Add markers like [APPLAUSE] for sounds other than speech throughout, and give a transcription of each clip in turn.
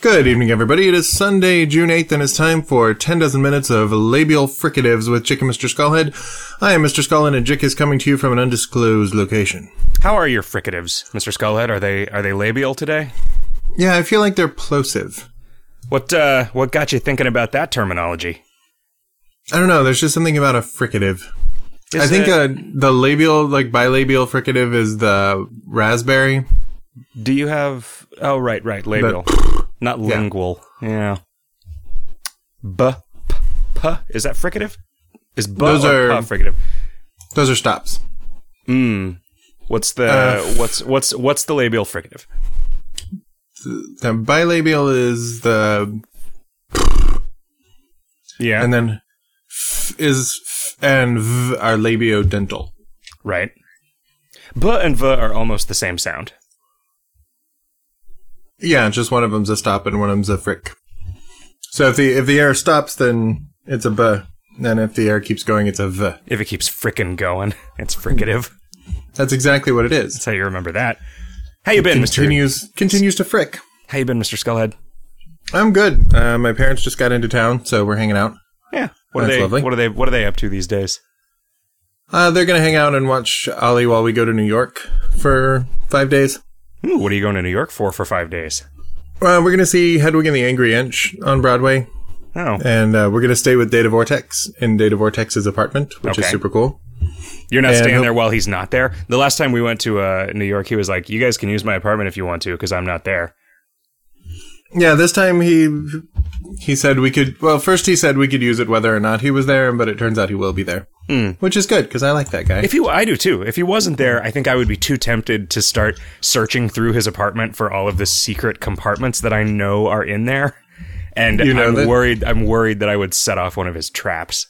Good evening, everybody. It is Sunday, June 8th, and it's time for 10 dozen minutes of labial fricatives with Jick and Mr. Skullhead. I am Mr. Skullhead, and Jick is coming to you from an undisclosed location. How are your fricatives, Mr. Skullhead? Are they are they labial today? Yeah, I feel like they're plosive. What uh what got you thinking about that terminology? I don't know, there's just something about a fricative. Is I think it- uh, the labial, like bilabial fricative is the raspberry. do you have Oh, right, right, labial. Not lingual. Yeah. B p, p is that fricative? Is b Those or are- p fricative? Those are stops. Mm. What's the Uh, what's what's what's the labial fricative? The bilabial is the, Yeah. and then f is f and v are labiodental. right. B and v are almost the same sound. Yeah, just one of them's a stop and one of them's a frick. So if the if the air stops, then it's a b. And if the air keeps going, it's a v. If it keeps frickin' going, [LAUGHS] it's fricative. That's exactly what it is. That's how you remember that. How you been, Mr. Continues continues to frick. How you been, Mr. Skullhead? I'm good. Uh, my parents just got into town, so we're hanging out. Yeah. What are That's they lovely. what are they what are they up to these days? Uh, they're gonna hang out and watch Ollie while we go to New York for five days. Ooh, what are you going to New York for for five days? Uh, we're gonna see Hedwig and the Angry Inch on Broadway, Oh. and uh, we're gonna stay with Data Vortex in Data Vortex's apartment, which is super cool. You're not And staying there while he's not there? The last time we went to uh, New York, he was like, You guys can use my apartment if you want to, because I'm not there. Yeah, this time he he said we could. Well, first he said we could use it whether or not he was there, but it turns out he will be there, which is good because I like that guy. If he I do too. If he wasn't there, I think I would be too tempted to start searching through his apartment for all of the secret compartments that I know are in there. And You know I'm that- worried I'm worried that I would set off one of his traps.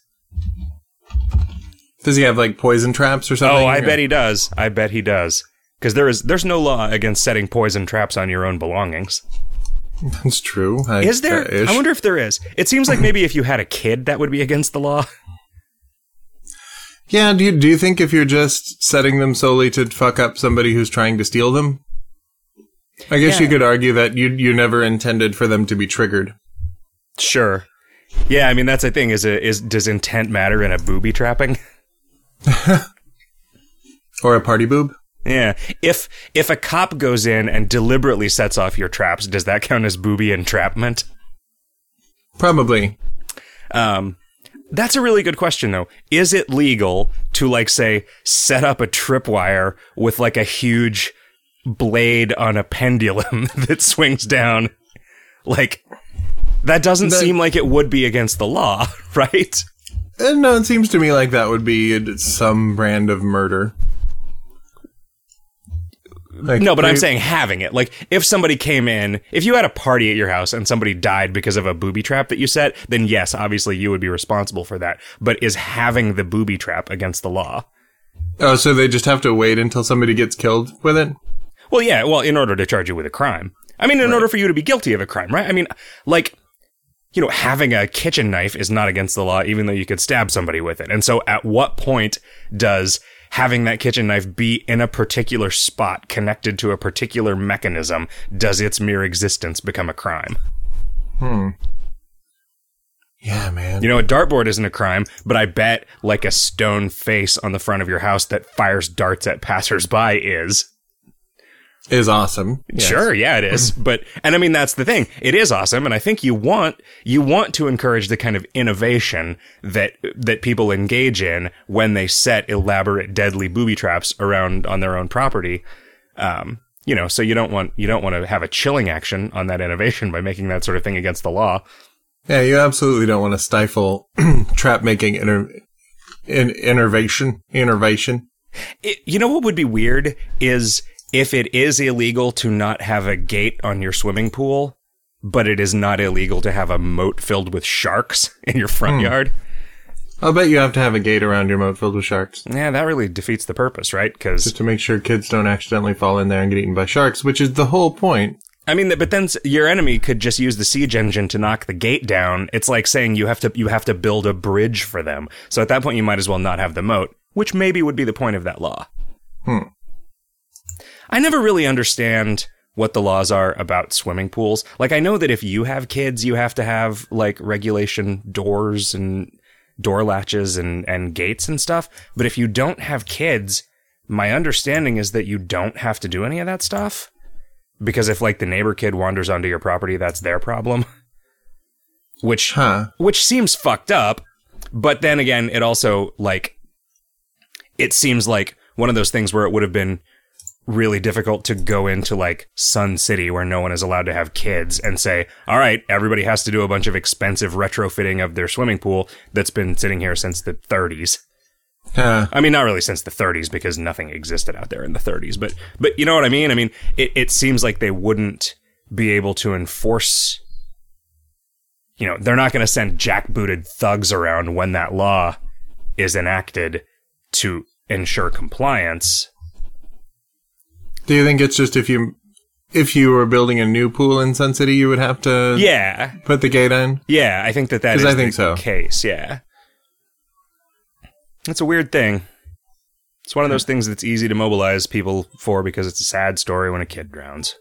Does he have like poison traps or something? Oh, I bet he does. I bet he does. Because there is there's no law against setting poison traps on your own belongings. that's true. I, Is there? uh. I wonder if there is. It seems like maybe if you had a kid, that would be against the law. Yeah, do you do you think if you're just setting them solely to fuck up somebody who's trying to steal them? I guess you could argue that you you never intended for them to be triggered. Sure. Yeah, I mean that's the thing. Is it is does intent matter in a booby trapping? [LAUGHS] Or a party boob? Yeah. If if a cop goes in and deliberately sets off your traps, does that count as booby entrapment? Probably. Um, that's a really good question, though. Is it legal to, like, say, set up a tripwire with like a huge blade on a pendulum [LAUGHS] that swings down? Like, that doesn't That- seem like it would be against the law, [LAUGHS] right? Uh, no, it seems to me like that would be some brand of murder. Like, No, but I'm saying having it. Like, if somebody came in, if you had a party at your house and somebody died because of a booby trap that you set, then yes, obviously you would be responsible for that. But is having the booby trap against the law? Oh, so they just have to wait until somebody gets killed with it? Well, yeah, well, in order to charge you with a crime. I mean, in order for you to be guilty of a crime, right? I mean, like, you know, having a kitchen knife is not against the law, even though you could stab somebody with it. And so at what point does having that kitchen knife be in a particular spot connected to a particular mechanism, does its mere existence become a crime? Hmm. Yeah, man. You know, a dartboard isn't a crime, but I bet like a stone face on the front of your house that fires darts at passersby is. Is awesome. Yes. Sure, yeah, it is. [LAUGHS] but and I mean that's the thing. It is awesome, and I think you want you want to encourage the kind of innovation that that people engage in when they set elaborate, deadly booby traps around on their own property. Um, you know, so you don't want you don't want to have a chilling action on that innovation by making that sort of thing against the law. Yeah, you absolutely don't want to stifle [CLEARS THROAT] trap making inter- in- innovation. Innovation. It, you know what would be weird is if it is illegal to not have a gate on your swimming pool, but it is not illegal to have a moat filled with sharks [LAUGHS] in your front yard. I'll bet you have to have a gate around your moat filled with sharks Yeah, that really defeats the purpose, right? Because just to make sure kids don't accidentally fall in there and get eaten by sharks, which is the whole point. I mean, but then your enemy could just use the siege engine to knock the gate down. It's like saying you have to you have to build a bridge for them. So at that point, you might as well not have the moat, which maybe would be the point of that law. Hmm. I never really understand what the laws are about swimming pools. Like I know that if you have kids, you have to have like regulation doors and door latches and and gates and stuff. But if you don't have kids, my understanding is that you don't have to do any of that stuff. Because if like the neighbor kid wanders onto your property, that's their problem. [LAUGHS] Which Huh. which seems fucked up. But then again, it also like it seems like one of those things where it would have been really difficult to go into like Sun City where no one is allowed to have kids and say, "All right, everybody has to do a bunch of expensive retrofitting of their swimming pool that's been sitting here since the 30s." Huh. I mean, not really since the 30s because nothing existed out there in the 30s, but but you know what I mean? I mean, it it seems like they wouldn't be able to enforce you know, they're not going to send jackbooted thugs around when that law is enacted to ensure compliance. Do you think it's just if you if you were building a new pool in Sun City, you would have to Yeah. put the gate in? Yeah, I think that that is I think the so. case, yeah. It's a weird thing. It's one of those things that's easy to mobilize people for because it's a sad story when a kid drowns.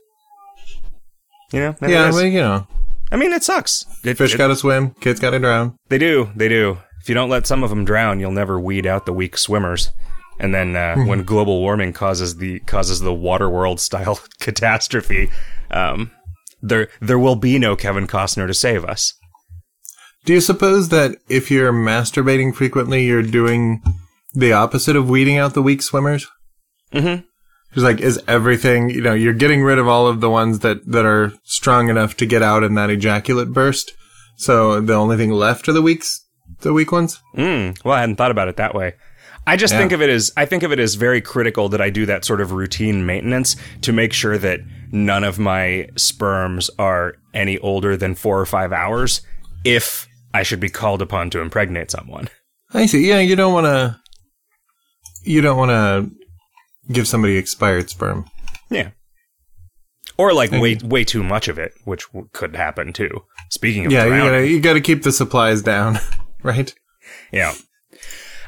You know? Yeah, well, you know, I mean, it sucks. It, fish it- got to swim, kids got to drown. They do. They do. If you don't let some of them drown, you'll never weed out the weak swimmers. And then uh, Hmm. when global warming causes the causes the water world style [LAUGHS] catastrophe, um, there there will be no Kevin Costner to save us. Do you suppose that if you're masturbating frequently, you're doing the opposite of weeding out the weak swimmers? Mm-hmm. It's like, is everything, you know, you're getting rid of all of the ones that, that are strong enough to get out in that ejaculate burst. So the only thing left are the weaks, the weak ones? Mm, well, I hadn't thought about it that way. I just Yeah. think of it as I think of it as very critical that I do that sort of routine maintenance to make sure that none of my sperms are any older than four or five hours. If I should be called upon to impregnate someone. I see. Yeah, you don't want to, you don't want to give somebody expired sperm. Yeah. Or like way way too much of it, which w- could happen too. Speaking of Yeah, you gotta, you gotta keep the supplies down, [LAUGHS] right? yeah.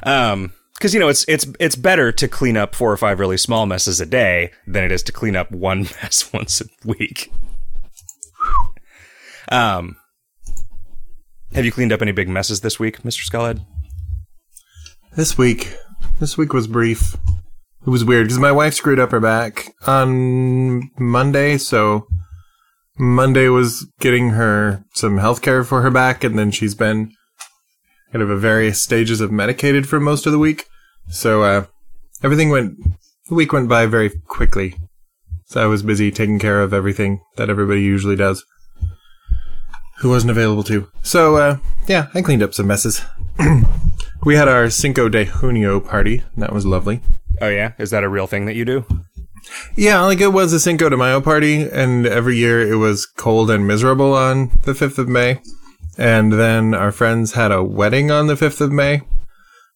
Um, because you know it's it's it's better to clean up four or five really small messes a day than it is to clean up [LAUGHS] one mess once a week. Um, have you cleaned up any big messes this week, Mister Skullhead? This week, this week was brief. It was weird because my wife screwed up her back on Monday, so Monday was getting her some health care for her back, and then she's been kind of at various stages of medicated for most of the week. So uh, everything went, the week went by very quickly. So I was busy taking care of everything that everybody usually does. Who wasn't available to. So uh, yeah, I cleaned up some messes. [CLEARS THROAT] We had our Cinco de Junio party. and That was lovely. Oh yeah, is that a real thing that you do? Yeah, like it was a Cinco de Mayo party, and every year it was cold and miserable on the 5th of May. And then our friends had a wedding on the 5th of May.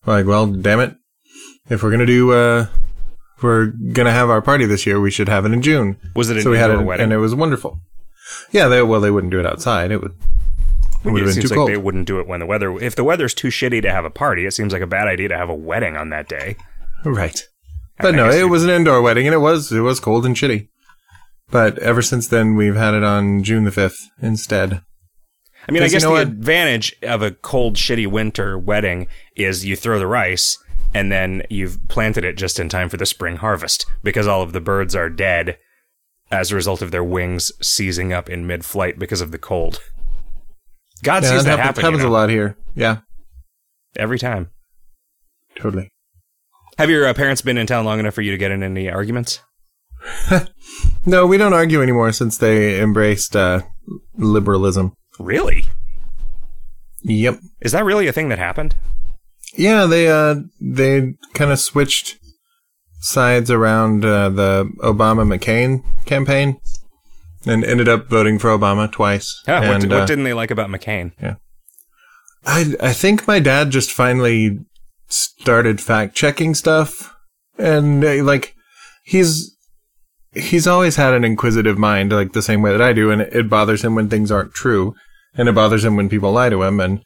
We're like, well, damn it. If we're gonna do, uh, if we're gonna have our party this year, we should have it in June. Was it an so we had it, wedding? and it was wonderful. Yeah, they, well, they wouldn't do it outside. It would, it would it been seems too like cold. they wouldn't do it when the weather. If the weather's too shitty to have a party, it seems like a bad idea to have a wedding on that day. Right. But no, it was an indoor wedding, and it was it was cold and shitty. But ever since then, we've had it on June the fifth instead. I mean, I 'Cause you guess know the what? advantage of a cold, shitty winter wedding is you throw the rice and then you've planted it just in time for the spring harvest because all of the birds are dead as a result of their wings seizing up in mid-flight because of the cold. God Yeah, sees that, happens, happen you know, a lot here. Yeah, every time. totally. Have your uh, parents been in town long enough for you to get in any arguments? [LAUGHS] No, we don't argue anymore since they embraced uh, liberalism. Really? Yep. Is that really a thing that happened? Yeah, they uh they kind of switched sides around uh, the Obama McCain campaign and ended up voting for Obama twice. Huh, what, and, what uh, didn't they like about McCain? Yeah. I I think my dad just finally started fact checking stuff, and uh, like he's he's always had an inquisitive mind, like the same way that I do, and it, it bothers him when things aren't true, and it bothers him when people lie to him, and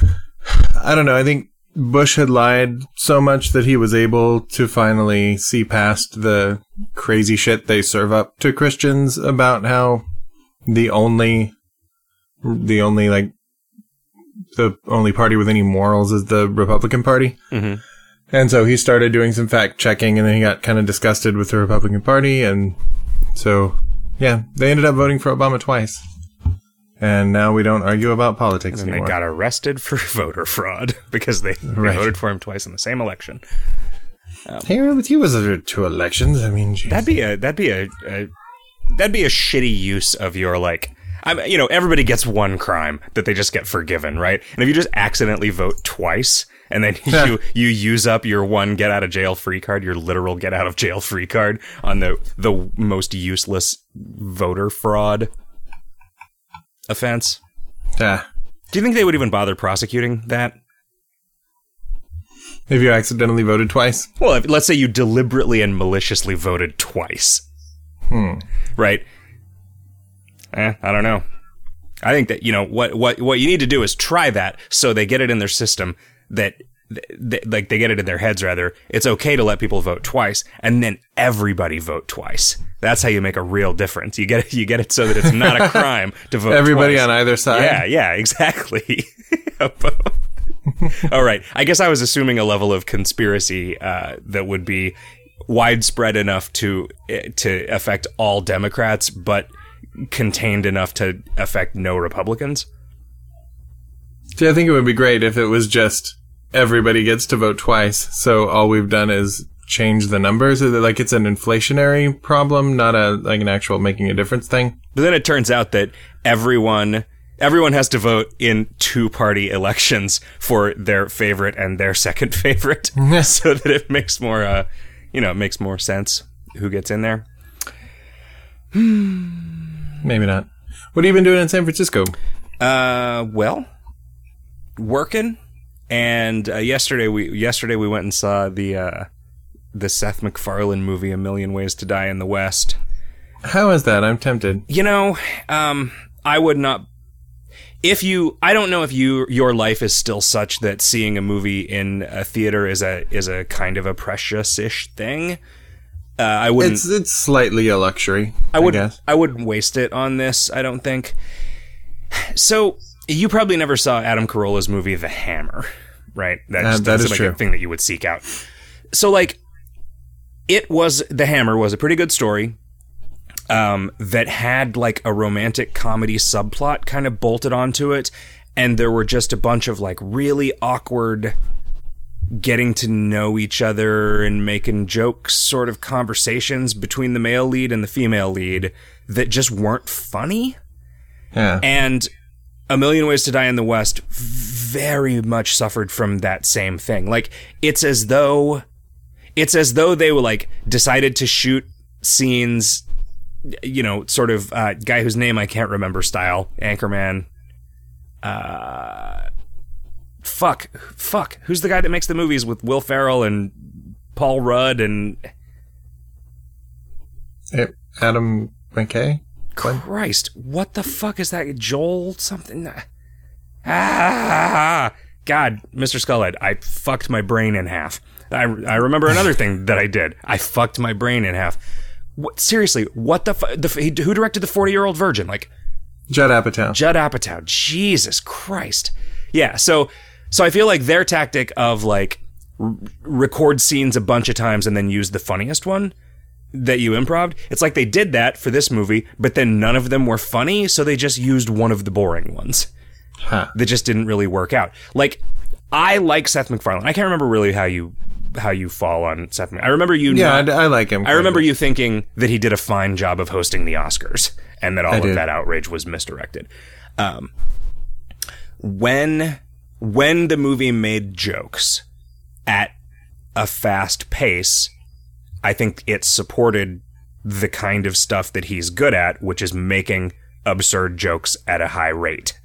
[SIGHS] I don't know. I think Bush had lied so much that he was able to finally see past the crazy shit they serve up to Christians about how the only, the only like, the only party with any morals is the Republican Party. Mhm. And so he started doing some fact checking and then he got kind of disgusted with the Republican Party. And so, yeah, they ended up voting for Obama twice. And now we don't argue about politics anymore. And they anymore. got arrested for [LAUGHS] voter fraud because they, they Right. voted for him twice in the same election. Um, hey, with you was there two elections. I mean, geez. That'd be a that'd be a, a that'd be a shitty use of your like. I mean, you know, everybody gets one crime that they just get forgiven, right? And if you just accidentally vote twice and then [LAUGHS] you you use up your one get out of jail free card, your literal get out of jail free card on the the most useless voter fraud offense. yeah. Do you think they would even bother prosecuting that? If you accidentally voted twice, Well, if, let's say you deliberately and maliciously voted twice. Hmm. Right? Eh, I don't know. I think that you know what what what you need to do is try that so they get it in their system that th- th- like they get it in their heads rather. It's okay to let people vote twice and then everybody vote twice. That's how you make a real difference. You get it, you get it so that it's not a [LAUGHS] crime to vote. everybody twice. on either side. Yeah, yeah, exactly. [LAUGHS] All right. I guess I was assuming a level of conspiracy uh, that would be widespread enough to eh, to affect all Democrats, but contained enough to affect no Republicans. See, I think it would be great if it was just everybody gets to vote twice. So all we've done is change the numbers. Like it's an inflationary problem, not a like an actual making a difference thing. But then it turns out that everyone everyone has to vote in two party elections for their favorite and their second [LAUGHS] favorite, so that it makes more uh, you know, it makes more sense who gets in there. [SIGHS] Maybe not. What have you been doing in San Francisco? Uh, well, working, and uh, yesterday we yesterday we went and saw the uh, the Seth MacFarlane movie, A Million Ways to Die in the West. How is that? I'm tempted. You know, um, I would not. If you, I don't know if you your life is still such that seeing a movie in a theater is a is a kind of a precious-ish thing. Uh, I wouldn't. It's it's slightly a luxury. I, I would guess. I wouldn't waste it on this. I don't think. So you probably never saw Adam Carolla's movie The Hammer, right? That, Uh, just that doesn't is seem true. a thing that you would seek out. So like, it was The Hammer was a pretty good story. Um, that had like a romantic comedy subplot kind of bolted onto it, and there were just a bunch of like really awkward getting to know each other and making jokes sort of conversations between the male lead and the female lead that just weren't funny. Yeah. And A Million Ways to Die in the West very much suffered from that same thing. Like it's as though it's as though they were like decided to shoot scenes you know, sort of uh, guy whose name I can't remember style, Anchorman. Uh fuck, fuck. Who's the guy that makes the movies with Will Ferrell and Paul Rudd and Adam McKay. Christ, what the fuck is that? Joel something? Ah, God, Mr. Skullhead, I fucked my brain in half. I, I remember another thing that I did. I fucked my brain in half. What, seriously, what the, fu- the f- who directed the 40 year old virgin? Like, Judd Apatow. Judd Apatow. Jesus Christ. Yeah. So, so I feel like their tactic of like r- record scenes a bunch of times and then use the funniest one that you improved. It's like they did that for this movie, but then none of them were funny, so they just used one of the boring ones Huh. that just didn't really work out. Like I like Seth MacFarlane. I can't remember really how you how you fall on Seth. I remember you. Yeah, not- I, I like him. I remember you thinking that he did a fine job of hosting the Oscars and that all of did. that outrage was misdirected. Um, when when the movie made jokes at a fast pace, I think it supported the kind of stuff that he's good at, which is making absurd jokes at a high rate.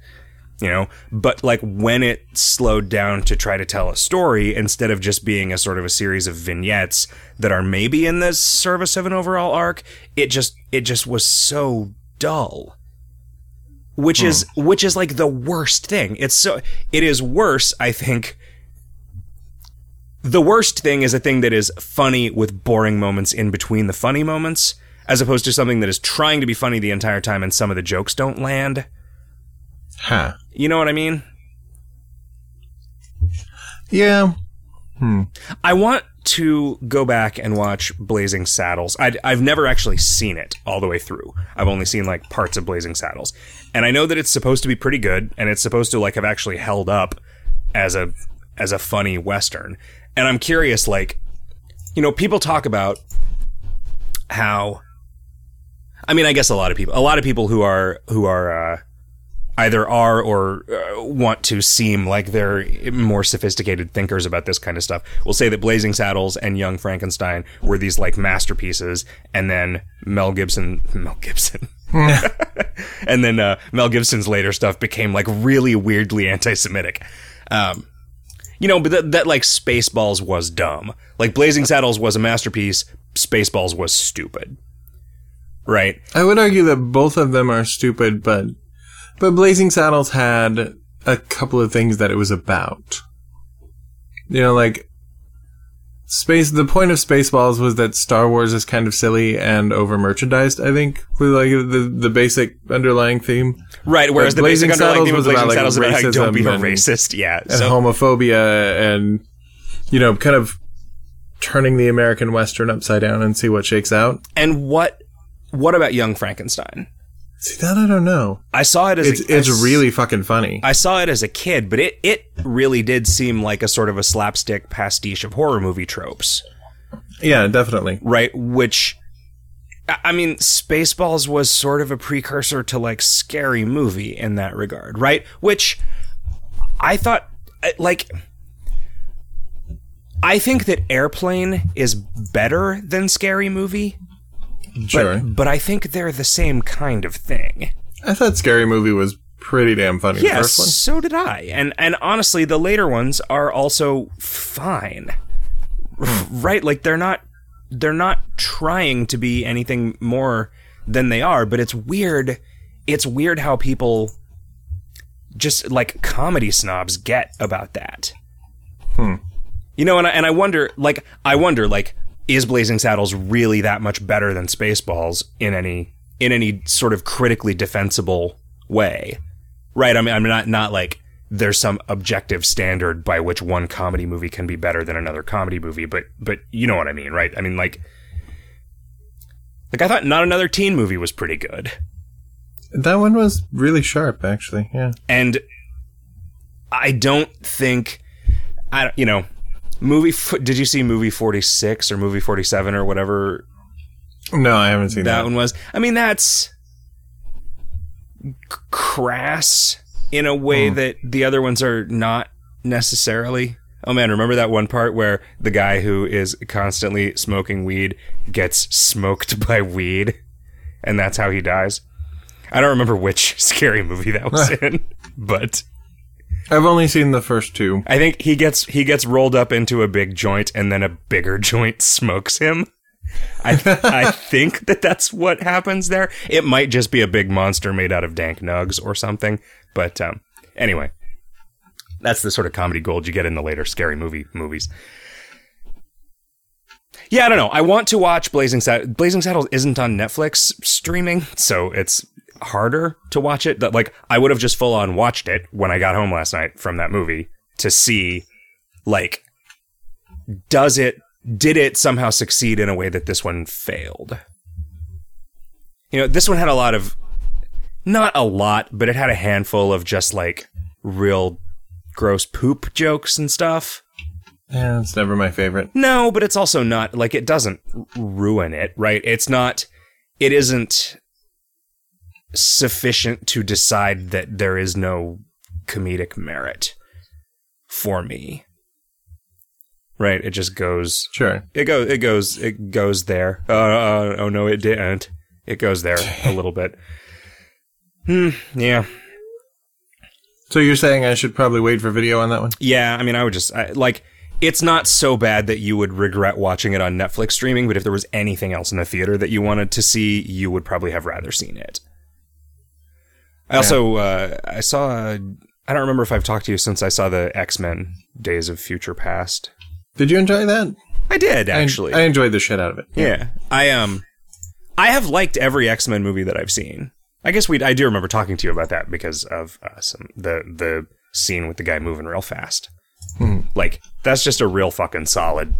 You know, but like when it slowed down to try to tell a story instead of just being a sort of a series of vignettes that are maybe in the service of an overall arc, it just it just was so dull. Which is hmm. which is like the worst thing. It's so it is worse, I think, the worst thing is a thing that is funny with boring moments in between the funny moments, as opposed to something that is trying to be funny the entire time and some of the jokes don't land. Huh. You know what I mean? Yeah. Hmm. I want to go back and watch Blazing Saddles. i have never actually seen it all the way through. I've only seen like parts of Blazing Saddles, and I know that it's supposed to be pretty good, and it's supposed to like have actually held up as a as a funny western. And I'm curious, like, you know, people talk about how. I mean, I guess a lot of people, a lot of people who are who are uh, either are or uh, want to seem like they're more sophisticated thinkers about this kind of stuff will say that Blazing Saddles and Young Frankenstein were these like masterpieces, and then Mel Gibson, Mel Gibson, [LAUGHS] and then uh, Mel Gibson's later stuff became like really weirdly anti-Semitic. Um, you know, but that, that like Spaceballs was dumb. Like Blazing Saddles was a masterpiece. Spaceballs was stupid. Right. I would argue that both of them are stupid, but but Blazing Saddles had a couple of things that it was about. You know, like space. The point of Spaceballs was that Star Wars is kind of silly and over merchandised. I think with like the the basic underlying theme, Right. Whereas But the Blazing basic underlying Saddles theme of was Blazing about, like, Saddles is about how don't be a racist. Yeah. and homophobia, and you know, kind of turning the American Western upside down and see what shakes out. and what what about Young Frankenstein? See that I don't know. I saw it as It's a, it's I- really fucking funny. I saw it as a kid, but it it really did seem like a sort of a slapstick pastiche of horror movie tropes, yeah, definitely. right? Which I mean, Spaceballs was sort of a precursor to like Scary Movie in that regard, right? Which I thought like I think that Airplane is better than Scary Movie, Sure. but I think they're the same kind of thing. I thought Scary Movie was pretty damn funny. Yes, first one. so did I. And and honestly, the later ones are also fine. right? Like they're not they're not trying to be anything more than they are, but it's weird. It's weird how people just like comedy snobs get about that. Hmm. You know, and I, and I wonder, like, I wonder, like, is Blazing Saddles really that much better than Spaceballs in any in any sort of critically defensible way? Right? I mean, I'm not not like there's some objective standard by which one comedy movie can be better than another comedy movie, but but you know what I mean, right? I mean, like, like I thought, not another teen movie was pretty good, That one was really sharp, actually. Yeah. and I don't think I you know movie. Did you see movie forty six or movie forty seven or whatever No, I haven't seen that that. one was. I mean, that's c- crass in a way hmm. that the other ones are not necessarily. Oh man, remember that one part where the guy who is constantly smoking weed gets smoked [LAUGHS] by weed, and that's how he dies? I don't remember which [LAUGHS] scary movie that was [LAUGHS] in, but I've only seen the first two. I think he gets he gets rolled up into a big joint, and then a bigger [LAUGHS] joint smokes him. I I think that that's what happens there. It might just be a big monster made out of dank nugs or something. But um, anyway, that's the sort of comedy gold you get in the later scary movie movies. Yeah, I don't know. I want to watch Blazing Saddles. Blazing Saddles isn't on Netflix streaming, so it's harder to watch it. That like I would have just full on watched it when I got home last night from that movie to see like does it did it somehow succeed in a way that this one failed. You know, this one had a lot of not a lot, but it had a handful of just like real gross poop jokes and stuff. Yeah, it's never my favorite. No, but it's also not like it doesn't ruin it, right? It's not it isn't sufficient to decide that there is no comedic merit for me. Right? It just goes Sure. it goes it goes it goes there. Uh, uh, oh no, it didn't. It goes there a little bit. [LAUGHS] Hmm, yeah. So you're saying I should probably wait for video on that one? Yeah, I mean, I would just I, like it's not so bad that you would regret watching it on Netflix streaming, but if there was anything else in the theater that you wanted to see, you would probably have rather seen it. I also uh, I saw I don't remember if I've talked to you since I saw the X Men Days of Future Past. Did you enjoy that? I did actually. I, enjoyed the shit out of it. yeah, I um, I have liked every X Men movie that I've seen. I guess we I do remember talking to you about that because of uh, some the the scene with the guy moving real fast. Like that's just a real fucking solid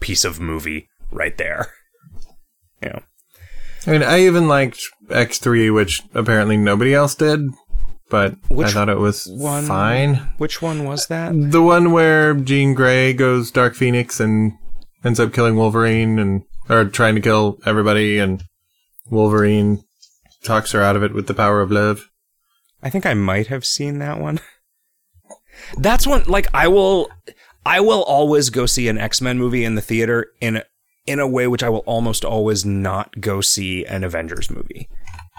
piece of movie right there. You know. I mean, I even liked X3, which apparently nobody else did, but I thought it was one? fine. Which one was that? The one where Jean Grey goes Dark Phoenix and ends up killing Wolverine and or trying to kill everybody, and Wolverine talks her out of it with the power of love. I think I might have seen that one. [LAUGHS] That's one like I will I will always go see an X-Men movie in the theater in a, in a way which I will almost always not go see an Avengers movie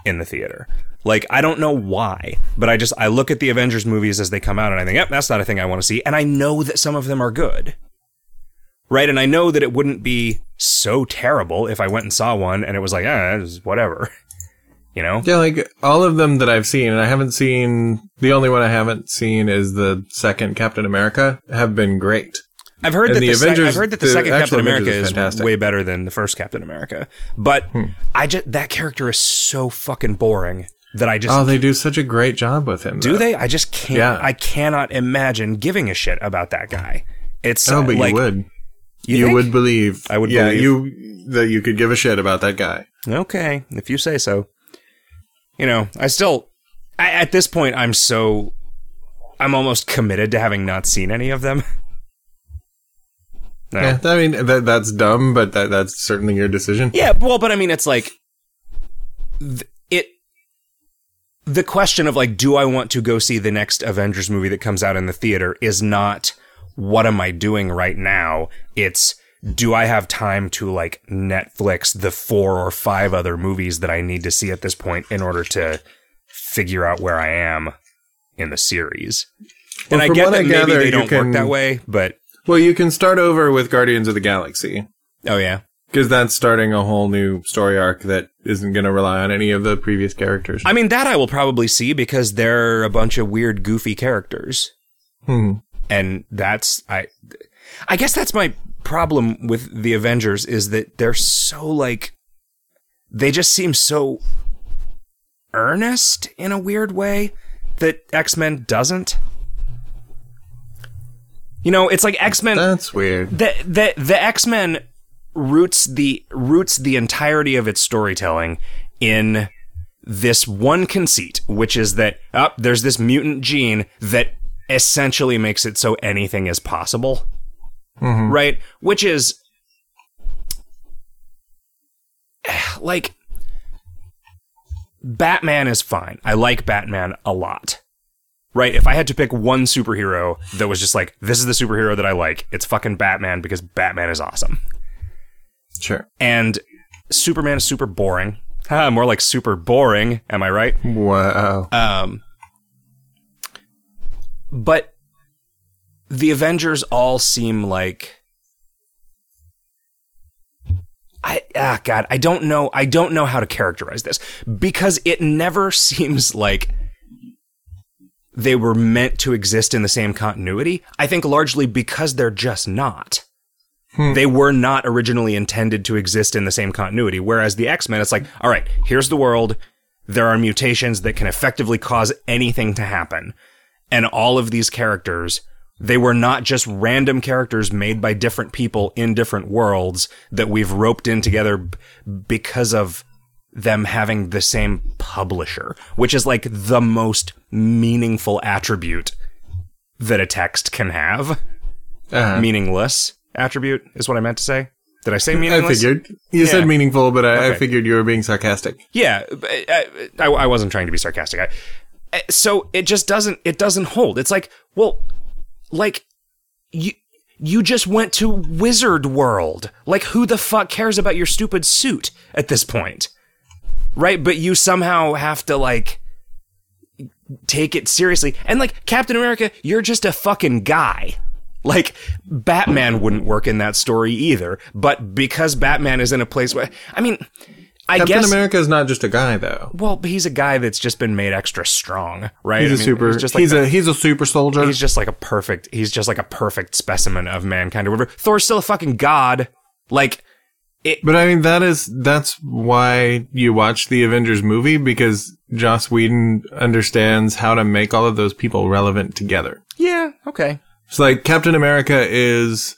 in the theater. Like I don't know why, but I just I look at the Avengers movies as they come out and I think, "Yep, that's not a thing I want to see." And I know that some of them are good. Right? And I know that it wouldn't be so terrible if I went and saw one and it was like, "Ah, whatever." [LAUGHS] You know? Yeah, like all of them that I've seen, and I haven't seen the only one I haven't seen is the second Captain America, have been great. I've heard And that the the, sec- I've heard that the, the second Captain America Avengers is is fantastic. Hmm. way better than the first Captain America. But I just that character is so fucking boring that I just Oh, they do such a great job with him. do though. they? I just can't. Yeah. I cannot imagine giving a shit about that guy. It's Oh, uh, but like, you would. You, You, would believe. I would Yeah, believe. you that you could give a shit about that guy. Okay, if you say so. You know, I still I, at this point I'm so I'm almost committed to having not seen any of them. [LAUGHS] No. Yeah, I mean that that's dumb, but that that's certainly your decision. Yeah, well, but I mean, it's like th- it. The question of like, do I want to go see the next Avengers movie that comes out in the theater is not what am I doing right now. It's do I have time to like Netflix the four or five other movies that I need to see at this point in order to figure out where I am in the series. and I get that I maybe gather, they don't can- work that way, but Well, you can start over with Guardians of the Galaxy oh yeah. because that's starting a whole new story arc that isn't going to rely on any of the previous characters. I mean, that I will probably see because they're a bunch of weird, goofy characters. Hmm. And that's, I, I guess that's my problem with the Avengers is that they're so like, they just seem so earnest in a weird way that X-Men doesn't. You know, it's like X-Men, That's weird. the the the X Men roots the roots the entirety of its storytelling in this one conceit, which is that up there's this mutant gene that essentially makes it so anything is possible, mm-hmm. right? Which is like Batman is fine. I like Batman a lot. Right? If I had to pick one superhero that was just like, this is the superhero that I like, it's fucking Batman because Batman is awesome. Sure. And Superman is super boring. [LAUGHS] More like super boring, am I right? Wow. Um, but the Avengers all seem like I ah god, I don't know I don't know how to characterize this because it never [LAUGHS] seems like they were meant to exist in the same continuity. I think largely because they're just not. Hmm. They were not originally intended to exist in the same continuity. Whereas the X Men, it's like, all right, here's the world. There are mutations that can effectively cause anything to happen. And all of these characters, they were not just random characters made by different people in different worlds that we've roped in together because of them having the same publisher, which is like the most meaningful attribute that a text can have. Uh-huh. Meaningless attribute is what I meant to say. Did I say meaningless? I figured you Yeah. said meaningful, but I, I figured you were being sarcastic. Yeah, I, I, I wasn't trying to be sarcastic. So it just doesn't it doesn't hold. It's like, well, like you you just went to Wizard World. Like who the fuck cares about your stupid suit at this point? Right? But you somehow have to like take it seriously. And like Captain America, you're just a fucking guy. Like Batman wouldn't work in that story either, but because Batman is in a place where I mean, I Captain guess. America is not just a guy though. well, he's a guy that's just been made extra strong, right? He's I a mean, super. He's just like he's the- a he's a super soldier. he's just like a perfect. He's just like a perfect specimen of mankind or whatever. Thor's still a fucking god. Like But I mean, that is that's why you watch the Avengers movie because Joss Whedon understands how to make all of those people relevant together. yeah, okay. It's like Captain America is.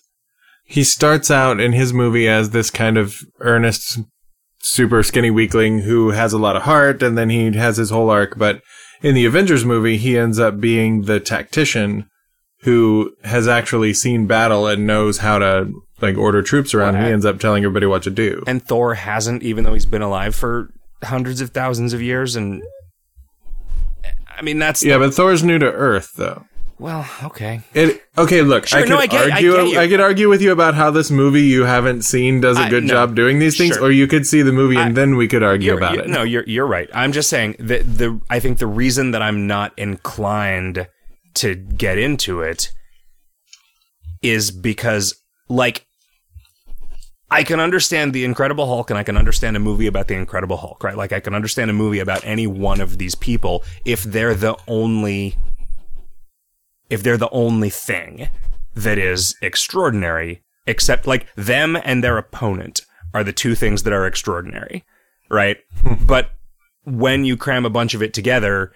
He starts out in his movie as this kind of earnest, super skinny weakling who has a lot of heart, and then he has his whole arc. But in the Avengers movie, he ends up being the tactician who has actually seen battle and knows how to like order troops around. and he ends up telling everybody what to do. And Thor hasn't, even though he's been alive for hundreds of thousands of years. And I mean, that's Yeah, but Thor's new to Earth, though. well, okay. It okay. Look, Sure, I could no, I get- I argue. get. I could argue with you about how this movie you haven't seen does a good no. job doing these things, Sure. or you could see the movie and I- then we could argue about it. No, you're you're right. I'm just saying that the I think the reason that I'm not inclined to get into it is because like I can understand the Incredible Hulk and I can understand a movie about the Incredible Hulk, right? Like I can understand a movie about any one of these people if they're the only if they're the only thing that is extraordinary except like them and their opponent are the two things that are extraordinary, right? Hmm. but when you cram a bunch of it together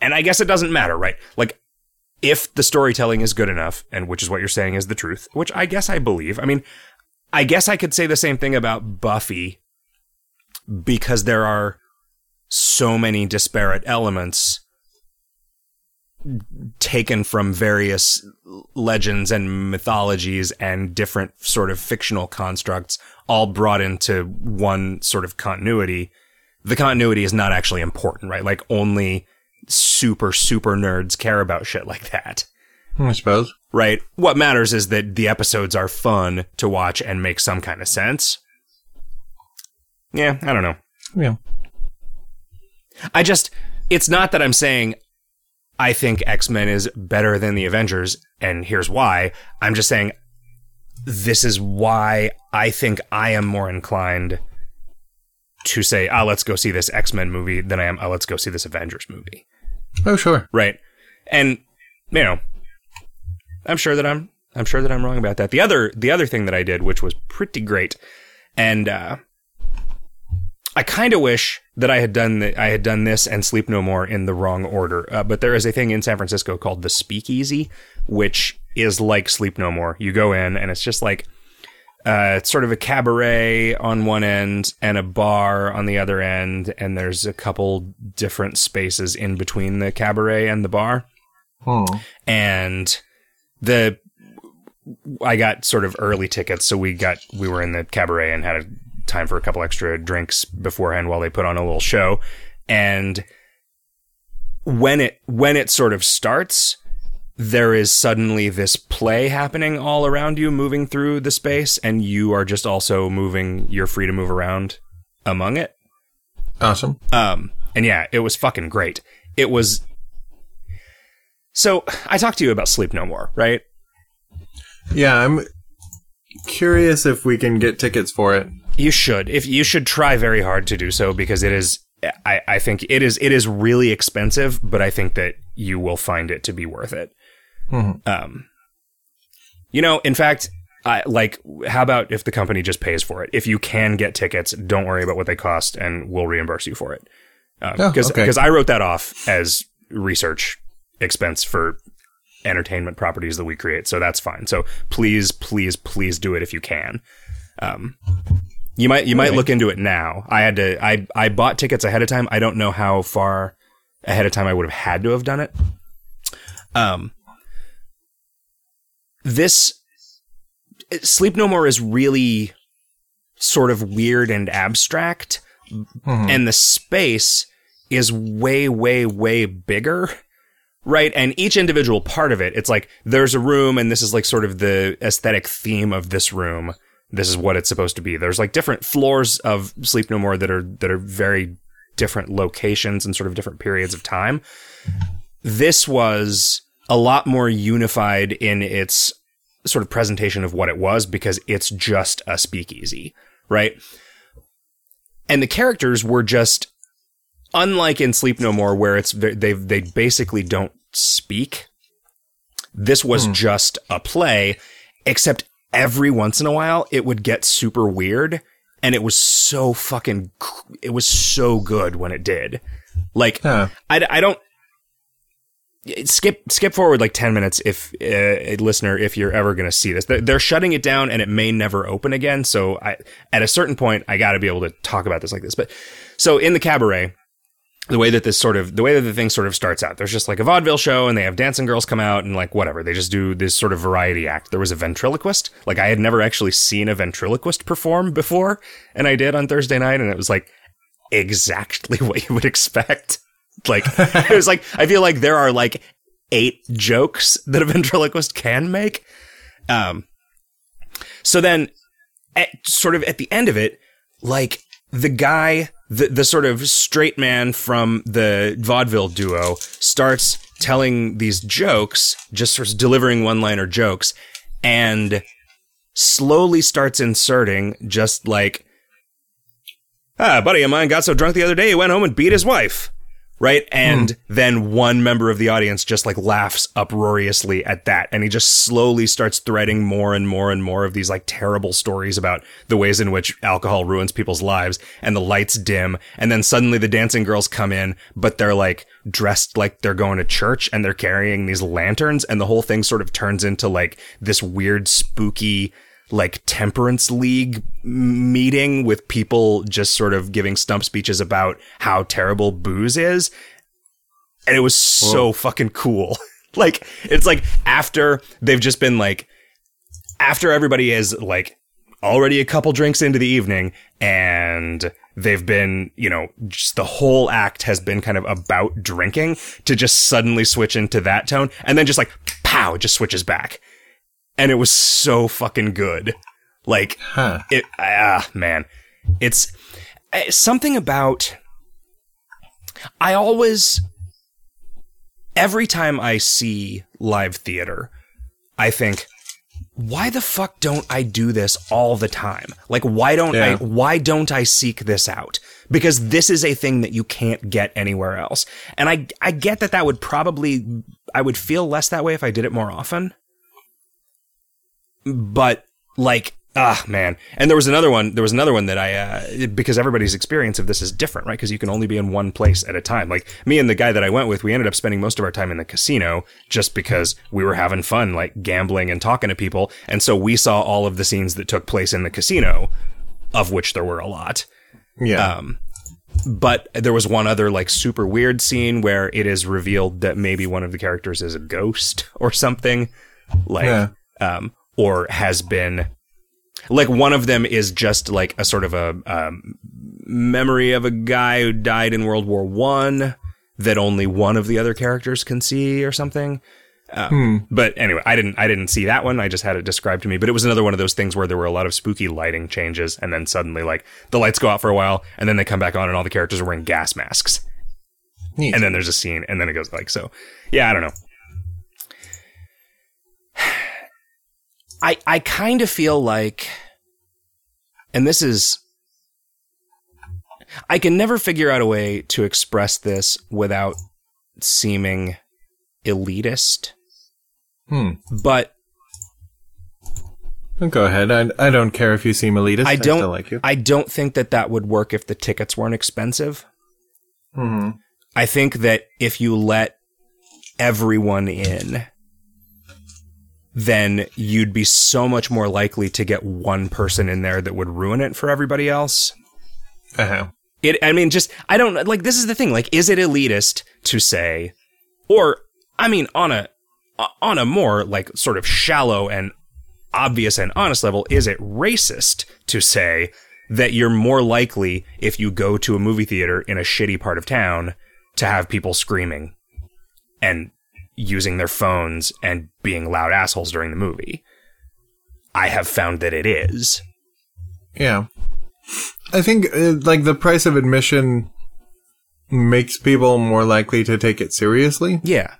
and I guess it doesn't matter, right? Like if the storytelling is good enough, and which is what you're saying is the truth, which I guess I believe. I mean, I guess I could say the same thing about Buffy because there are so many disparate elements taken from various legends and mythologies and different sort of fictional constructs all brought into one sort of continuity. The continuity is not actually important, right? Like only super, super nerds care about shit like that I suppose. right? What matters is that the episodes are fun to watch and make some kind of sense. Yeah, I don't know. Yeah. I just, it's not that I'm saying I think X Men is better than the Avengers, and here's why. I'm just saying this is why I think I am more inclined to say, ah, let's go see this X Men movie than I am, ah, let's go see this Avengers movie. Oh, sure. right? And you know, I'm sure that I'm I'm sure that I'm wrong about that. The other the other thing that I did, which was pretty great, and uh, I kind of wish that I had done the, I had done this and Sleep No More in the wrong order. Uh, but there is a thing in San Francisco called the Speakeasy, which is like Sleep No More. You go in and it's just like uh, it's sort of a cabaret on one end and a bar on the other end, and there's a couple different spaces in between the cabaret and the bar. Hmm. And the I got sort of early tickets, so we got we were in the cabaret and had a time for a couple extra drinks beforehand while they put on a little show. And when it when it sort of starts, there is suddenly this play happening all around you, moving through the space, and you are just also moving. You're free to move around among it. Awesome. Um, and yeah, it was fucking great. It was. So I talked to you about Sleep No More, right? Yeah, I'm curious if we can get tickets for it. You should. If you should try very hard to do so because it is. I, I think it is. It is really expensive, but I think that you will find it to be worth it. Um, you know, in fact, I like. How about if the company just pays for it? If you can get tickets, don't worry about what they cost, and we'll reimburse you for it. Oh, okay. because I wrote that off as research expense for entertainment properties that we create, so that's fine. So please, please, please do it if you can. Um, you might you might Alright. look into it now. I had to. I I bought tickets ahead of time. I don't know how far ahead of time I would have had to have done it. Um, this Sleep No More is really sort of weird and abstract, and the space is way, way, way bigger. Right. And each individual part of it, it's like there's a room, and this is like sort of the aesthetic theme of this room. This is what it's supposed to be. There's like different floors of Sleep No More that are that are very different locations and sort of different periods of time. This was a lot more unified in its sort of presentation of what it was because it's just a speakeasy, right? and the characters were just unlike in Sleep No More, where it's they they basically don't speak. This was just a play, except every once in a while it would get super weird, and it was so fucking. It was so good when it did. Like Huh. I, I don't skip skip forward like 10 minutes if uh, a listener if you're ever going to see this they're, they're shutting it down and it may never open again so i at a certain point i got to be able to talk about this like this but so in the cabaret the way that this sort of the way that the thing sort of starts out. There's just like a vaudeville show and they have dancing girls come out and like whatever. They just do this sort of variety act. There was a ventriloquist. Like i had never actually seen a ventriloquist perform before and i did on thursday night and it was like exactly [LAUGHS] what you would expect. Like it was like I feel like there are like eight jokes that a ventriloquist can make. Um so then at sort of at the end of it, like the guy the the sort of straight man from the vaudeville duo starts telling these jokes, just sort of delivering one-liner jokes and slowly starts inserting just like Ah, buddy of mine got so drunk the other day he went home and beat his wife right? And hmm. then one member of the audience just like laughs uproariously at that. And he just slowly starts threading more and more and more of these like terrible stories about the ways in which alcohol ruins people's lives and the lights dim. And then suddenly the dancing girls come in, but they're like dressed like they're going to church and they're carrying these lanterns. And the whole thing sort of turns into like this weird, spooky, like temperance league meeting with people just sort of giving stump speeches about how terrible booze is. And it was so fucking cool. [LAUGHS] like, it's like after they've just been like, after everybody is like already a couple drinks into the evening and they've been, you know, just the whole act has been kind of about drinking to just suddenly switch into that tone and then just like, pow, it just switches back and it was so fucking good. Like Huh. it, ah, man, it's uh, something about. I always, every time I see live theater, I think, why the fuck don't I do this all the time? Like, why don't I, why don't I seek this out? Because this is a thing that you can't get anywhere else. And I, I get that that would probably, I would feel less that way if I did it more often but like ah man. And there was another one there was another one that i uh, because everybody's experience of this is different right? Because you can only be in one place at a time. Like me and the guy that i went with we ended up spending most of our time in the casino just because we were having fun like gambling and talking to people. And so we saw all of the scenes that took place in the casino of which there were a lot. Yeah. um, but there was one other like super weird scene where it is revealed that maybe one of the characters is a ghost or something, like, Yeah. um, or has been, like one of them is just like a sort of a um, memory of a guy who died in World War One that only one of the other characters can see or something. Um, But anyway, I didn't I didn't see that one. I just had it described to me. But it was another one of those things where there were a lot of spooky lighting changes, and then suddenly like the lights go out for a while, and then they come back on, and all the characters are wearing gas masks, Neat. and then there's a scene, and then it goes like so. Yeah, I don't know. I I kind of feel like, and this is. I can never figure out a way to express this without seeming elitist, Hmm. but Go ahead. I, I don't care if you seem elitist. I, I don't still like you. I don't think that that would work if the tickets weren't expensive. hmm I think that if you let everyone in, then you'd be so much more likely to get one person in there that would ruin it for everybody else. Uh-huh. It, I mean, just, I don't, like, this is the thing. Like, is it elitist to say, or, I mean, on a, on a more, like, sort of shallow and obvious and honest level, is it racist to say that you're more likely, if you go to a movie theater in a shitty part of town, to have people screaming and using their phones and being loud assholes during the movie? I have found that it is. Yeah. I think uh, like the price of admission makes people more likely to take it seriously, Yeah.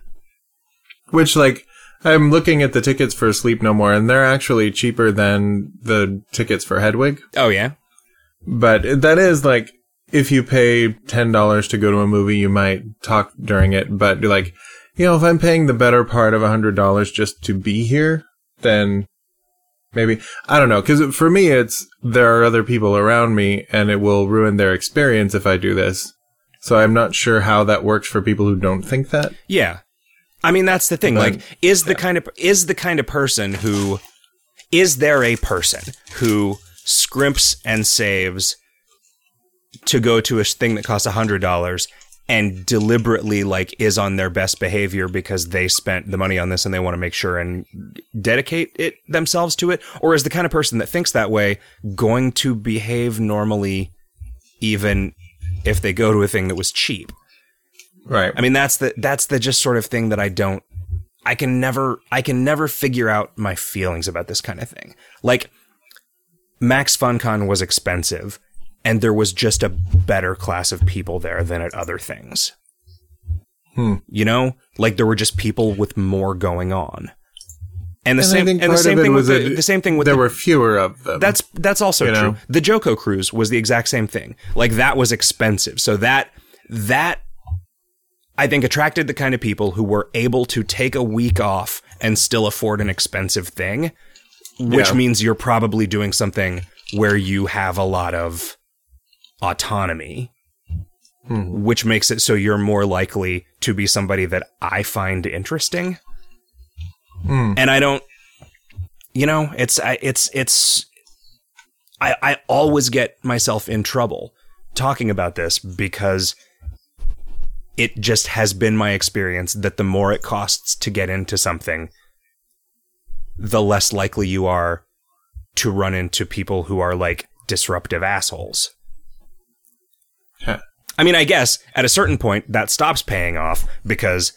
which like I'm looking at the tickets for Sleep No More and they're actually cheaper than the tickets for Hedwig, Oh, yeah. but that is like if you pay ten dollars to go to a movie, you might talk during it, but like, you know, if I'm paying the better part of a hundred dollars just to be here, then maybe I don't know. Because for me, it's there are other people around me, and it will ruin their experience if I do this. So I'm not sure how that works for people who don't think that. Yeah. I mean that's the thing. Like is the kind of is the kind of person who is there a person who scrimps and saves to go to a thing that costs a hundred dollars and deliberately like is on their best behavior because they spent the money on this and they want to make sure and dedicate it themselves to it or is the kind of person that thinks that way going to behave normally even if they go to a thing that was cheap Right. I mean, that's the that's the just sort of thing that I don't. I can never I can never figure out my feelings about this kind of thing. Like Max FunCon was expensive, and there was just a better class of people there than at other things. Hmm. You know, like there were just people with more going on. And the And same and the same thing with the, the same thing with there the, were fewer of them. that's that's also true. know? The JoCo cruise was the exact same thing. Like that was expensive. So that that I think attracted the kind of people who were able to take a week off and still afford an expensive thing, which Yeah. means you're probably doing something where you have a lot of autonomy. Hmm. Which makes it so you're more likely to be somebody that I find interesting. Hmm. And I don't, you know, it's, I, it's, it's, I, I always get myself in trouble talking about this because it just has been my experience that the more it costs to get into something, the less likely you are to run into people who are like disruptive assholes. Huh. I mean, I guess at a certain point that stops paying off because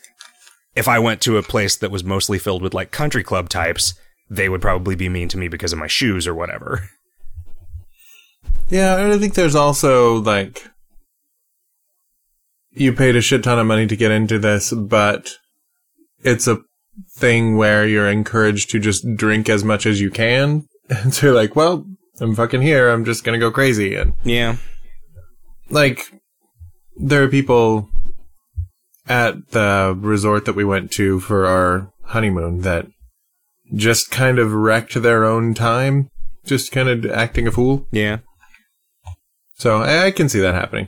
if I went to a place that was mostly filled with like country club types, they would probably be mean to me because of my shoes or whatever. Yeah, and I think there's also like you paid a shit ton of money to get into this, but it's a thing where you're encouraged to just drink as much as you can. [LAUGHS] And so you're like, well, I'm fucking here. I'm just gonna go crazy. And Yeah. Like, there are people at the resort that we went to for our honeymoon that just kind of wrecked their own time, just kind of acting a fool. Yeah. So I, I can see that happening.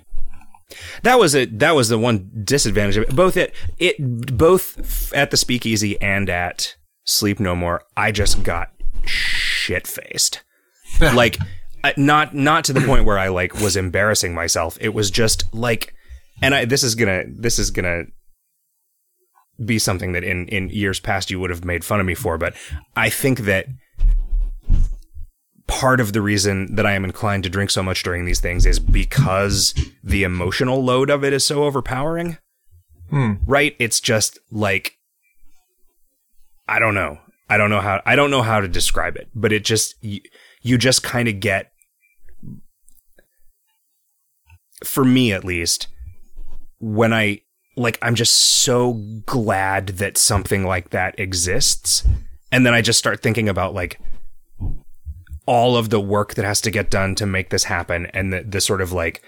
That was it. That was the one disadvantage of it. Both at it, both at the Speakeasy and at Sleep No More. I just got shit faced. [LAUGHS] like, not not to the point where I like was embarrassing myself. It was just like, and I this is gonna this is gonna be something that in in years past you would have made fun of me for. But I think that part of the reason that I am inclined to drink so much during these things is because the emotional load of it is so overpowering. Hmm. Right? It's just like I don't know. I don't know how I don't know how to describe it, but it just you, just kind of get for me at least when I like I'm just so glad that something like that exists. And then I just start thinking about like all of the work that has to get done to make this happen and the, the sort of like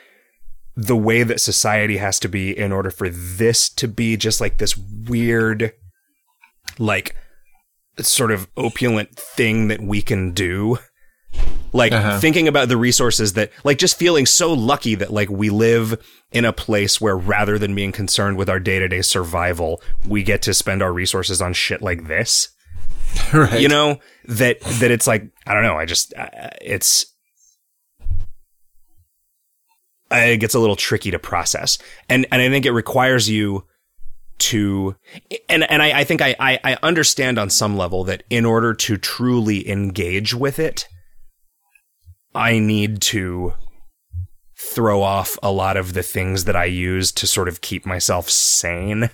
the way that society has to be in order for this to be just like this weird like sort of opulent thing that we can do like Uh-huh. thinking about the resources that like just feeling so lucky that like we live in a place where rather than being concerned with our day-to-day survival we get to spend our resources on shit like this [LAUGHS] right. you know that that it's like i don't know i just uh, it's it gets a little tricky to process and and i think it requires you to and and i, I think I, I i understand on some level that in order to truly engage with it i need to throw off a lot of the things that i use to sort of keep myself sane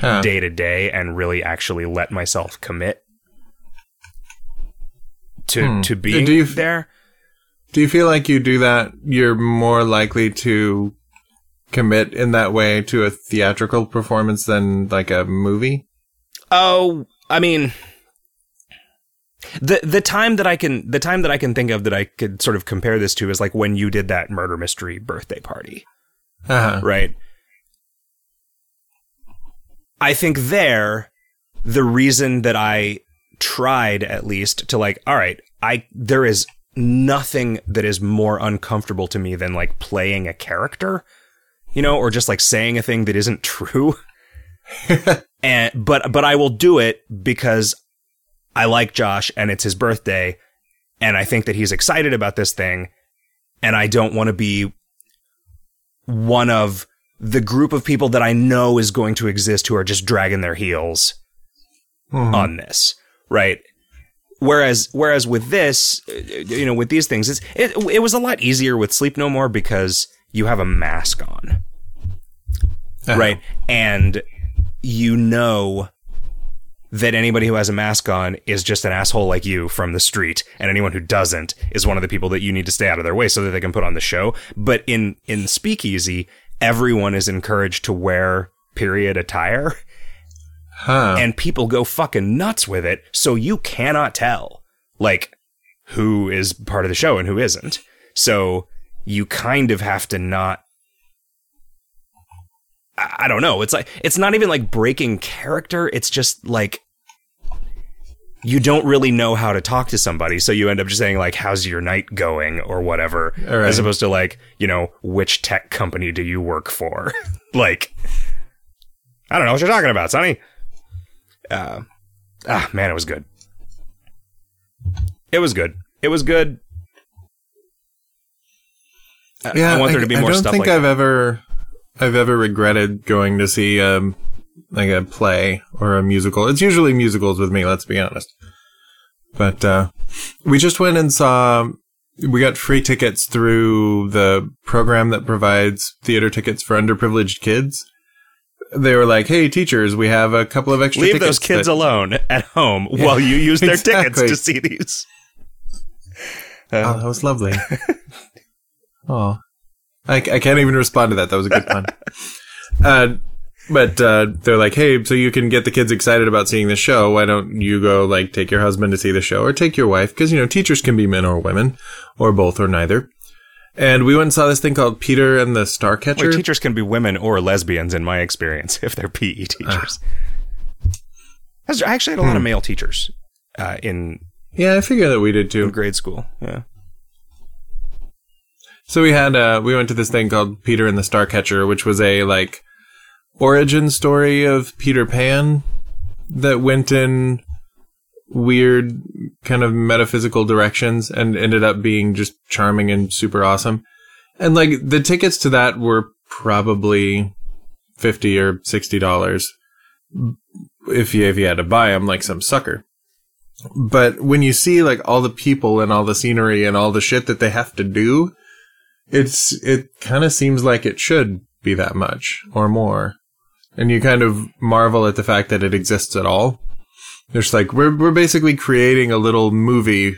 day to day and really actually let myself commit to Hmm. to being Do you f- there. Do you feel like you do that? You're more likely to commit in that way to a theatrical performance than like a movie. Oh, I mean, The the time that I can the time that I can think of that I could sort of compare this to is like when you did that murder mystery birthday party, Uh-huh. right? I think there the reason that I tried at least to like all right, I there is nothing that is more uncomfortable to me than like playing a character, you know, or just like saying a thing that isn't [LAUGHS] true. [LAUGHS] and but but I will do it because I like Josh and it's his birthday and I think that he's excited about this thing and I don't want to be one of the group of people that I know is going to exist who are just dragging their heels Mhm. on this, right? Whereas, whereas with this, you know, with these things, it's, it it was a lot easier with Sleep No More because you have a mask on, Uh-huh. right? And you know that anybody who has a mask on is just an asshole like you from the street, and anyone who doesn't is one of the people that you need to stay out of their way so that they can put on the show. But in in Speakeasy, everyone is encouraged to wear period attire Huh. and people go fucking nuts with it. So you cannot tell, like, who is part of the show and who isn't. So you kind of have to not. I don't know. It's like, it's not even like breaking character. It's just like, you don't really know how to talk to somebody. So you end up just saying, like, how's your night going or whatever, right. as opposed to, like, you know, which tech company do you work for? [LAUGHS] like, I don't know what you're talking about, Sonny uh, ah man, it was good. It was good. It was good. I- yeah, I want there to be more I don't stuff think like I've that. ever, I've ever regretted going to see um like a play or a musical. It's usually musicals with me. Let's be honest. But uh, we just went and saw. We got free tickets through the program that provides theater tickets for underprivileged kids. They were like, "Hey, teachers, we have a couple of extra Leave tickets those kids that- alone at home [LAUGHS] while you use their tickets to see these. Oh, Uh, that was lovely. [LAUGHS] oh, I, I can't even respond to that. That was a good pun. [LAUGHS] uh, but uh, they're like, hey, so you can get the kids excited about seeing the show. Why don't you go like take your husband to see the show or take your wife? Because you know teachers can be men or women or both or neither. And we went and saw this thing called Peter and the Starcatcher. Wait, teachers can be women or lesbians, in my experience, [LAUGHS] if they're PE teachers. That's- I actually had a lot of male teachers uh, in, yeah, I figure that we did too in too. grade school. Yeah. So we had uh we went to this thing called Peter and the Starcatcher, which was a like origin story of Peter Pan that went in weird kind of metaphysical directions and ended up being just charming and super awesome. And like the tickets to that were probably 50 or 60 dollars if you if you had to buy them like some sucker. But when you see like all the people and all the scenery and all the shit that they have to do, it's it kind of seems like it should be that much or more. And you kind of marvel at the fact that it exists at all. It's like we're we're basically creating a little movie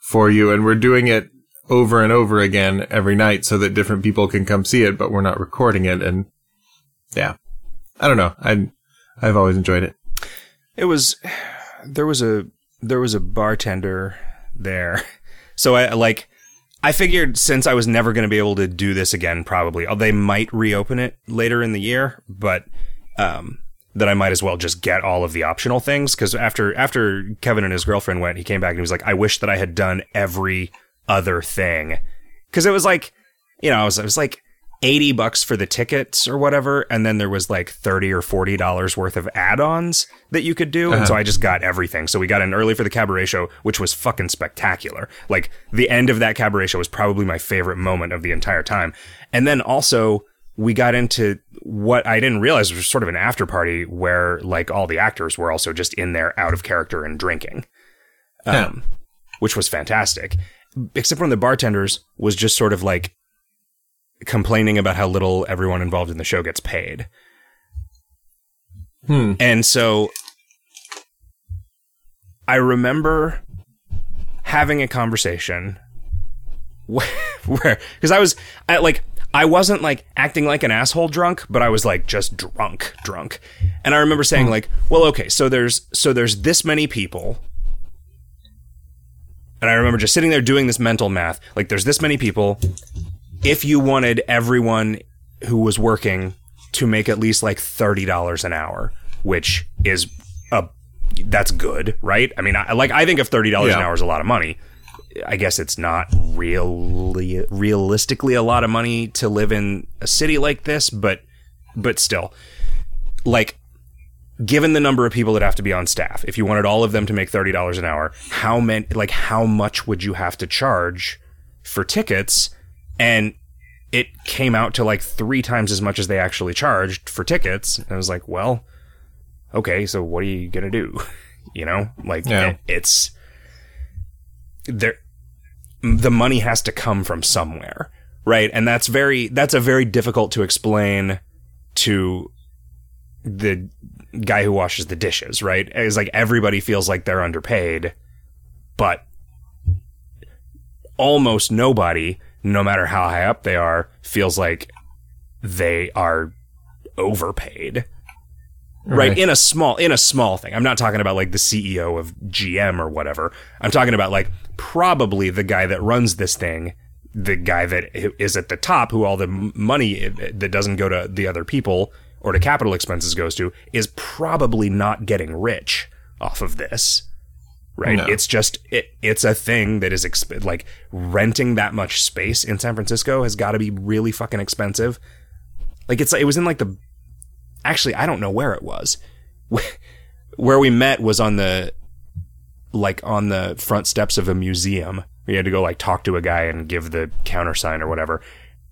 for you and we're doing it over and over again every night so that different people can come see it but we're not recording it and yeah. I don't know. I i've always enjoyed it. It was [SIGHS] there was a there was a bartender there. [LAUGHS] So I like I figured since I was never going to be able to do this again probably. uh, They might reopen it later in the year, but um that I might as well just get all of the optional things cuz after after Kevin and his girlfriend went, he came back and he was like I wish that I had done every other thing. Cuz it was like you know, I was, it was like 80 bucks for the tickets or whatever and then there was like 30 or 40 dollars worth of add-ons that you could do and so I just got everything so we got in early for the cabaret show which was fucking spectacular like the end of that cabaret show was probably my favorite moment of the entire time and then also we got into what I didn't realize was sort of an after party where like all the actors were also just in there out of character and drinking Yeah. um, which was fantastic. Except one of the bartenders was just sort of like complaining about how little everyone involved in the show gets paid. Hmm. And so I remember having a conversation [LAUGHS] where, because I was I, like, I wasn't like acting like an asshole drunk, but I was like just drunk, drunk. And I remember saying like, well, okay, so there's, so there's this many people And I remember just sitting there doing this mental math. Like, there's this many people. If you wanted everyone who was working to make at least like $30 an hour, which is a, that's good, right? I mean, I, like, I think if $30 Yeah. an hour is a lot of money, I guess it's not really, realistically a lot of money to live in a city like this, but, but still, like, given the number of people that have to be on staff, if you wanted all of them to make thirty dollars an hour, how many like how much would you have to charge for tickets? And it came out to like three times as much as they actually charged for tickets. And I was like, well, okay, so what are you gonna do? [LAUGHS] You know, like Yeah. it- it's there. The money has to come from somewhere, right? And that's very that's a very difficult to explain to the guy who washes the dishes, right? It's like everybody feels like they're underpaid, but almost nobody, no matter how high up they are, feels like they are overpaid. Right. Right. In a small in a small thing. I'm not talking about like the CEO of GM or whatever. I'm talking about like probably the guy that runs this thing, the guy that is at the top who all the money that doesn't go to the other people or to capital expenses goes to is probably not getting rich off of this. Right? No. It's just it, it's a thing that is exp- like renting that much space in San Francisco has got to be really fucking expensive. Like it's it was in like the actually I don't know where it was. [LAUGHS] Where we met was on the like on the front steps of a museum. We had to go like talk to a guy and give the countersign or whatever.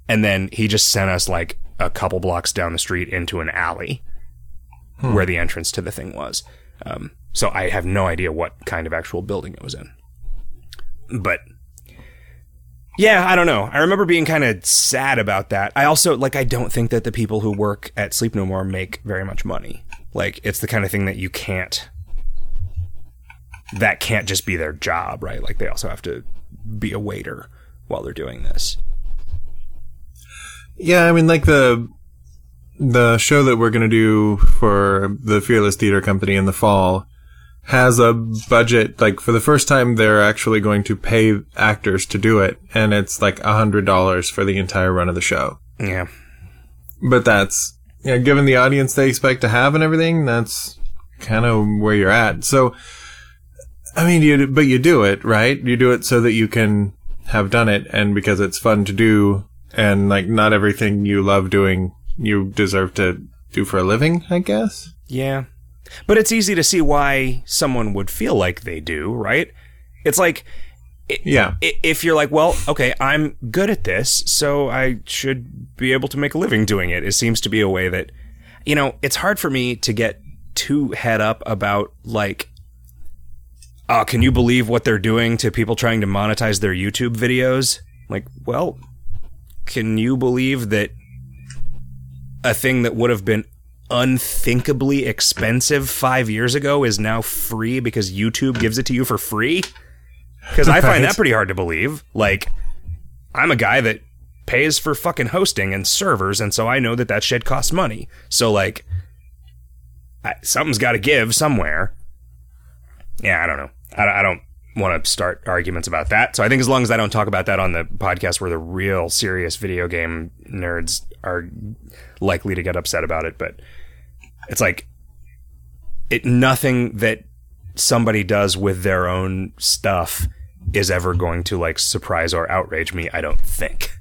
And then he just sent us like a couple blocks down the street into an alley where the entrance to the thing was. Um, so I have no idea what kind of actual building it was in. But yeah, I don't know. I remember being kind of sad about that. I also like I don't think that the people who work at Sleep No More make very much money. Like it's the kind of thing that you can't that can't just be their job, right? Like they also have to be a waiter while they're doing this. Yeah, I mean, like the the show that we're gonna do for the Fearless Theater Company in the fall has a budget. Like for the first time, they're actually going to pay actors to do it, and it's like a hundred dollars for the entire run of the show. Yeah. But that's yeah, given the audience they expect to have and everything, that's kind of where you're at. So, I mean, you but you do it right. You do it so that you can have done it, and because it's fun to do, and like not everything you love doing you deserve to do for a living. I guess. Yeah. But it's easy to see why someone would feel like they do, right? It's like Yeah. if you're like, well, okay, I'm good at this, so I should be able to make a living doing it. It seems to be a way that, you know, it's hard for me to get too head up about like, oh, can you believe what they're doing to people trying to monetize their YouTube videos? Like, well, can you believe that a thing that would have been unthinkably expensive five years ago is now free because YouTube gives it to you for free? Because I find that pretty hard to believe. Like, I'm a guy that pays for fucking hosting and servers, and so I know that that shit costs money. So, like, I, something's got to give somewhere. Yeah, I don't know. I, I don't want to start arguments about that. So I think as long as I don't talk about that on the podcast where the real serious video game nerds are likely to get upset about it, but it's like it nothing that somebody does with their own stuff is ever going to like surprise or outrage me, I don't think. [LAUGHS]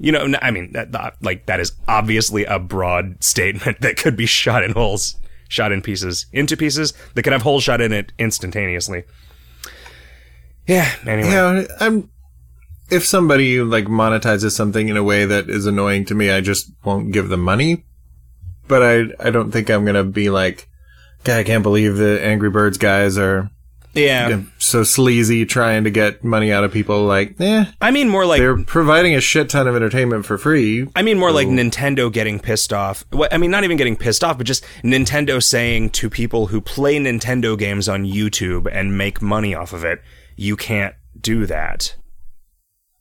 You know, I mean, that, that- like that is obviously a broad statement that could be shot in holes, shot in pieces, into pieces that could have holes shot in it instantaneously. Yeah. Anyway. yeah. I'm. If somebody like monetizes something in a way that is annoying to me, I just won't give them money. But I, I don't think I'm gonna be like, God, I can't believe the Angry Birds guys are Yeah. so sleazy trying to get money out of people. Like, eh, I mean, more like they're providing a shit ton of entertainment for free. I mean, more like Nintendo getting pissed off. Well, I mean, not even getting pissed off, but just Nintendo saying to people who play Nintendo games on YouTube and make money off of it, you can't do that.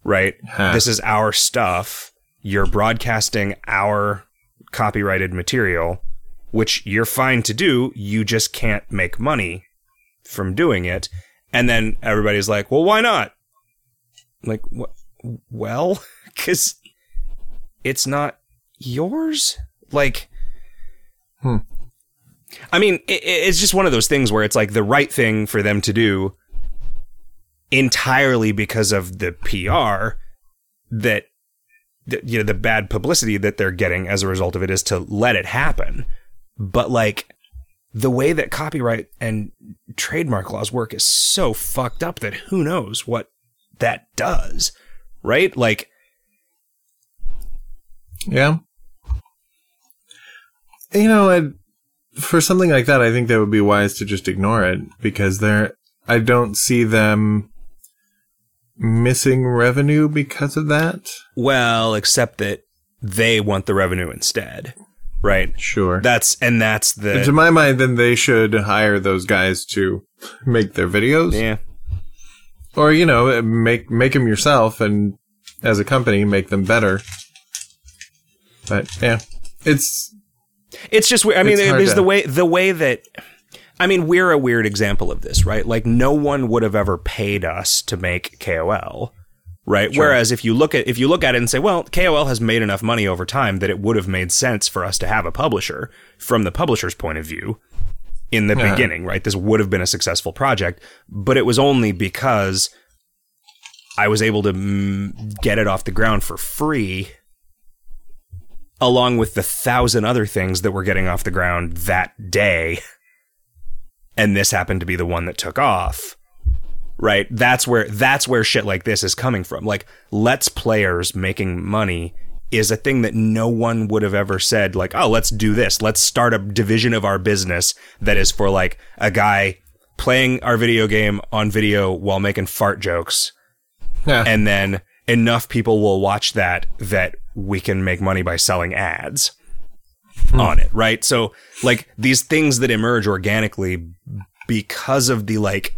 Right? Huh. This is our stuff. You're broadcasting our copyrighted material, which you're fine to do. You just can't make money from doing it. And then everybody's like, well, why not? Like, what? Well, [LAUGHS] because it's not yours. Like, Hmm. I mean, it, it's just one of those things where it's like the right thing for them to do entirely because of the PR that you know the bad publicity that they're getting as a result of it is to let it happen. But like the way that copyright and trademark laws work is so fucked up that who knows what that does, right? Like Yeah. You know, i for something like that, I think that would be wise to just ignore it because they're. I don't see them missing revenue because of that. Well, except that they want the revenue instead, right? Sure. That's and that's the to my mind, then they should hire those guys to make their videos, yeah. or you know, make make them yourself, and as a company, make them better. But yeah, it's It's just weird. I mean, It's hard it's to- the way the way that I mean, we're a weird example of this, right? Like no one would have ever paid us to make KOL, right? Whereas if you look at if you look at it and say, well, KOL has made enough money over time that it would have made sense for us to have a publisher from the publisher's point of view in the Yeah. beginning, right? This would have been a successful project, but it was only because I was able to mm, get it off the ground for free along with the thousand other things that were getting off the ground that day. And this happened to be the one that took off. Right? That's where that's where shit like this is coming from. Like let's players making money is a thing that no one would have ever said like, "Oh, let's do this. Let's start a division of our business that is for like a guy playing our video game on video while making fart jokes." yeah. and then enough people will watch that that we can make money by selling ads Hmm. on it, right? So like these things that emerge organically because of the like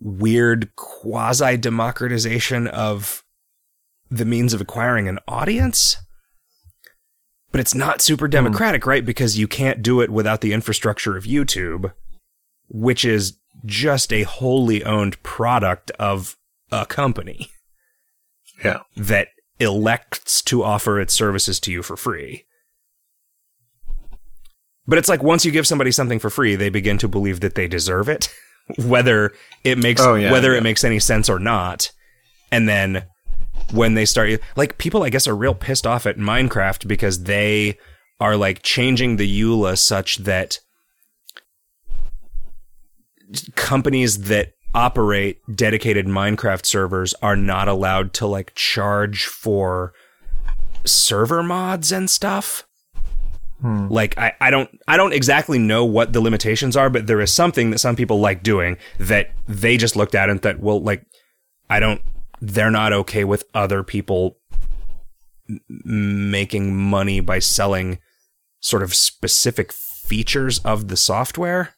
weird quasi democratization of the means of acquiring an audience. But it's not super hmm. democratic, right? Because you can't do it without the infrastructure of YouTube, which is just a wholly owned product of a company yeah. that elects to offer its services to you for free. But it's like once you give somebody something for free, they begin to believe that they deserve it, [LAUGHS] whether it makes Oh, yeah, whether yeah. it makes any sense or not. And then when they start like people I guess are real pissed off at Minecraft because they are like changing the EULA such that companies that operate dedicated Minecraft servers are not allowed to like charge for server mods and stuff. Hmm. Like I, I don't I don't exactly know what the limitations are, but there is something that some people like doing that they just looked at and thought, well, like I don't they're not okay with other people making money by selling sort of specific features of the software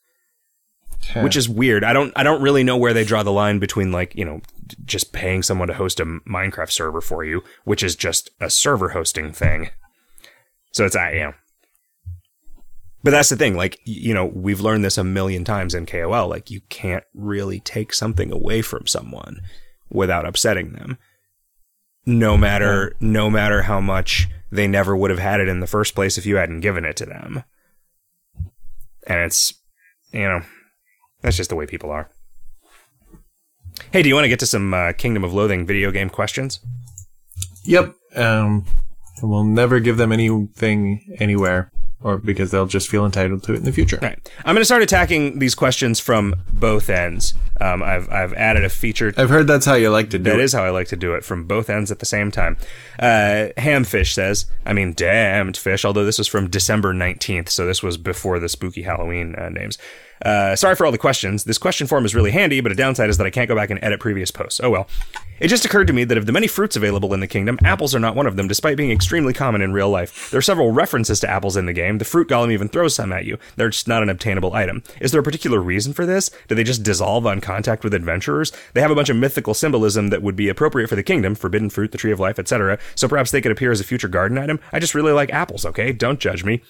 which is weird. I don't I don't really know where they draw the line between like, you know, just paying someone to host a Minecraft server for you, which is just a server hosting thing. So it's I you know. But that's the thing, like you know, we've learned this a million times in KOL, like you can't really take something away from someone without upsetting them. No matter no matter how much they never would have had it in the first place if you hadn't given it to them. And it's you know, that's just the way people are. Hey, do you want to get to some uh, Kingdom of Loathing video game questions? Yep. Um, we'll never give them anything anywhere, or because they'll just feel entitled to it in the future. All right. I'm going to start attacking these questions from both ends. Um, I've, I've added a feature. I've heard that's how you like to do That it. is how I like to do it from both ends at the same time. Uh, Hamfish says, I mean, damned fish, although this was from December 19th, so this was before the spooky Halloween uh, names. Uh, sorry for all the questions. This question form is really handy, but a downside is that I can't go back and edit previous posts. Oh well. It just occurred to me that of the many fruits available in the kingdom, apples are not one of them, despite being extremely common in real life. There are several references to apples in the game. The fruit golem even throws some at you. They're just not an obtainable item. Is there a particular reason for this? Do they just dissolve on contact with adventurers? They have a bunch of mythical symbolism that would be appropriate for the kingdom, forbidden fruit, the tree of life, etc. So perhaps they could appear as a future garden item. I just really like apples, okay? Don't judge me.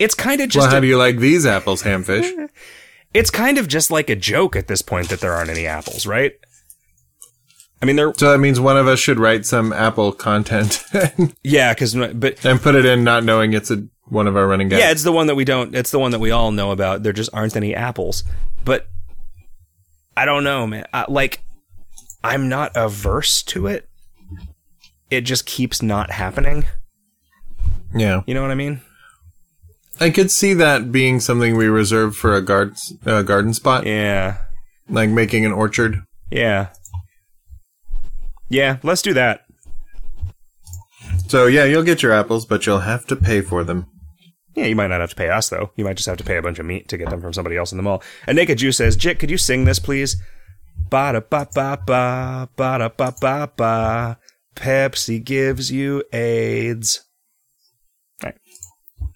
It's kind of just well, a- do you like these apples, Hamfish? [LAUGHS] it's kind of just like a joke at this point that there aren't any apples, right? I mean, there. So that means one of us should write some Apple content [LAUGHS] Yeah, because but and put it in, not knowing it's a one of our running guys. yeah, it's the one that we don't. It's the one that we all know about. There just aren't any apples. But I don't know, man. I, like, I'm not averse to it. It just keeps not happening. yeah. You know what I mean? I could see that being something we reserve for a garden uh, garden spot, Yeah. like making an orchard. Yeah. Yeah, let's do that. So yeah, you'll get your apples, but you'll have to pay for them. Yeah, you might not have to pay us though. You might just have to pay a bunch of meat to get them from somebody else in the mall. And Naked Jew says, "Jick, could you sing this, please?" Ba da ba ba ba ba da ba ba ba. Pepsi gives you AIDS.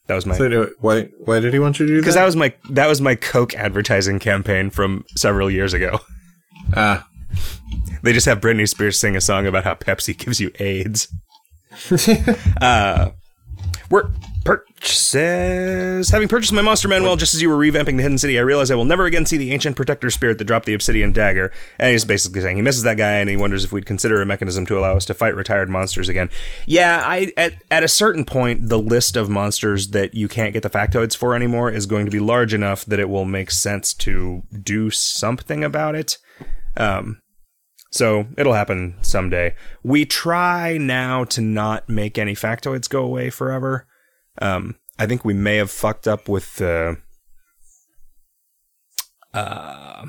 That was my So anyway, why why did he want you to do that? because that was my that was my Coke advertising campaign from several years ago. ah, They just have Britney Spears sing a song about how Pepsi gives you AIDS. [LAUGHS] uh, work purchases. Having purchased my Monster Manual just as you were revamping the Hidden City, I realize I will never again see the ancient protector spirit that dropped the obsidian dagger. And he's basically saying he misses that guy and he wonders if we'd consider a mechanism to allow us to fight retired monsters again. Yeah, I at at a certain point, the list of monsters that you can't get the factoids for anymore is going to be large enough that it will make sense to do something about it. Um, so it'll happen someday. We try now to not make any factoids go away forever. Um, I think we may have fucked up with the uh,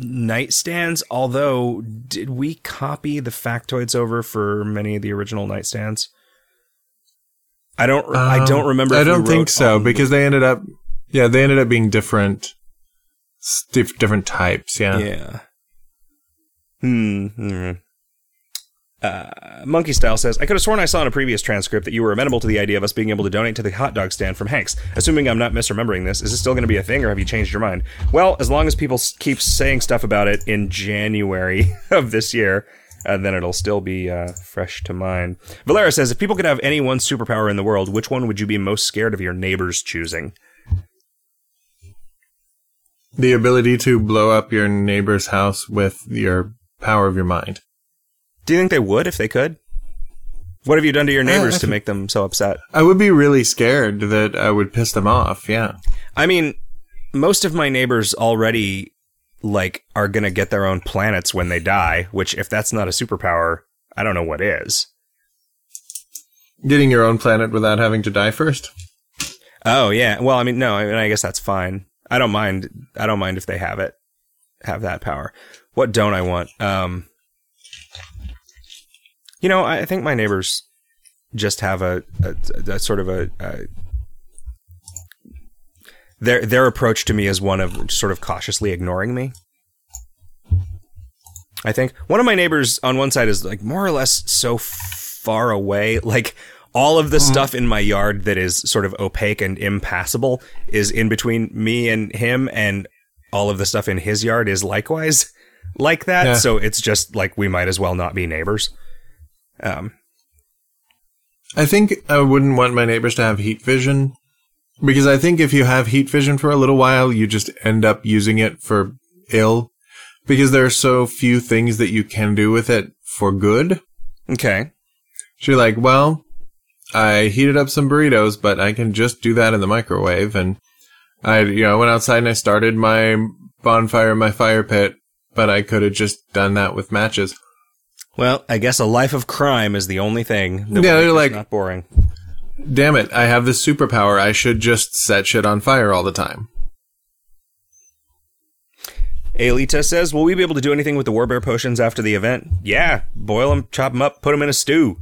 nightstands. Although, did we copy the factoids over for many of the original nightstands? I don't. I don't Um, remember. I don't think so on the- because they ended up, yeah, they ended up being different, diff- different types. Yeah. Yeah. Hmm. hmm. Uh, Monkey Style says, I could have sworn I saw in a previous transcript that you were amenable to the idea of us being able to donate to the hot dog stand from Hanks. Assuming I'm not misremembering this, is this still going to be a thing or have you changed your mind? Well, as long as people keep saying stuff about it in January [LAUGHS] of this year, uh, then it'll still be uh, fresh to mind. Valera says, if people could have any one superpower in the world, which one would you be most scared of your neighbors choosing? The ability to blow up your neighbor's house with your power of your mind. Do you think they would if they could? What have you done to your neighbors I to make them so upset? I would be really scared that I would piss them off. Yeah. I mean, most of my neighbors already like are gonna get their own planets when they die. Which, if that's not a superpower, I don't know what is. Getting your own planet without having to die first. Oh yeah. Well, I mean, no. I mean, I guess that's fine. I don't mind. I don't mind if they have it, have that power. What don't I want? Um, you know, I think my neighbors just have a, a, a sort of a, a their their approach to me is one of sort of cautiously ignoring me. I think one of my neighbors on one side is like more or less so far away, like all of the mm-hmm. stuff in my yard that is sort of opaque and impassable is in between me and him, and all of the stuff in his yard is likewise like that. Yeah. So it's just like we might as well not be neighbors. Um, I think I wouldn't want my neighbors to have heat vision because I think if you have heat vision for a little while, you just end up using it for ill because there are so few things that you can do with it for good. okay. So you're like, well, I heated up some burritos, but I can just do that in the microwave. And I, you know, I went outside and I started my bonfire in my fire pit, but I could have just done that with matches. Well, I guess a life of crime is the only thing. That Yeah, they're like- not boring. Damn it, I have this superpower. I should just set shit on fire all the time. Aelita says, "Will we be able to do anything with the Warbear potions after the event?" Yeah, boil them, chop them up, put them in a stew.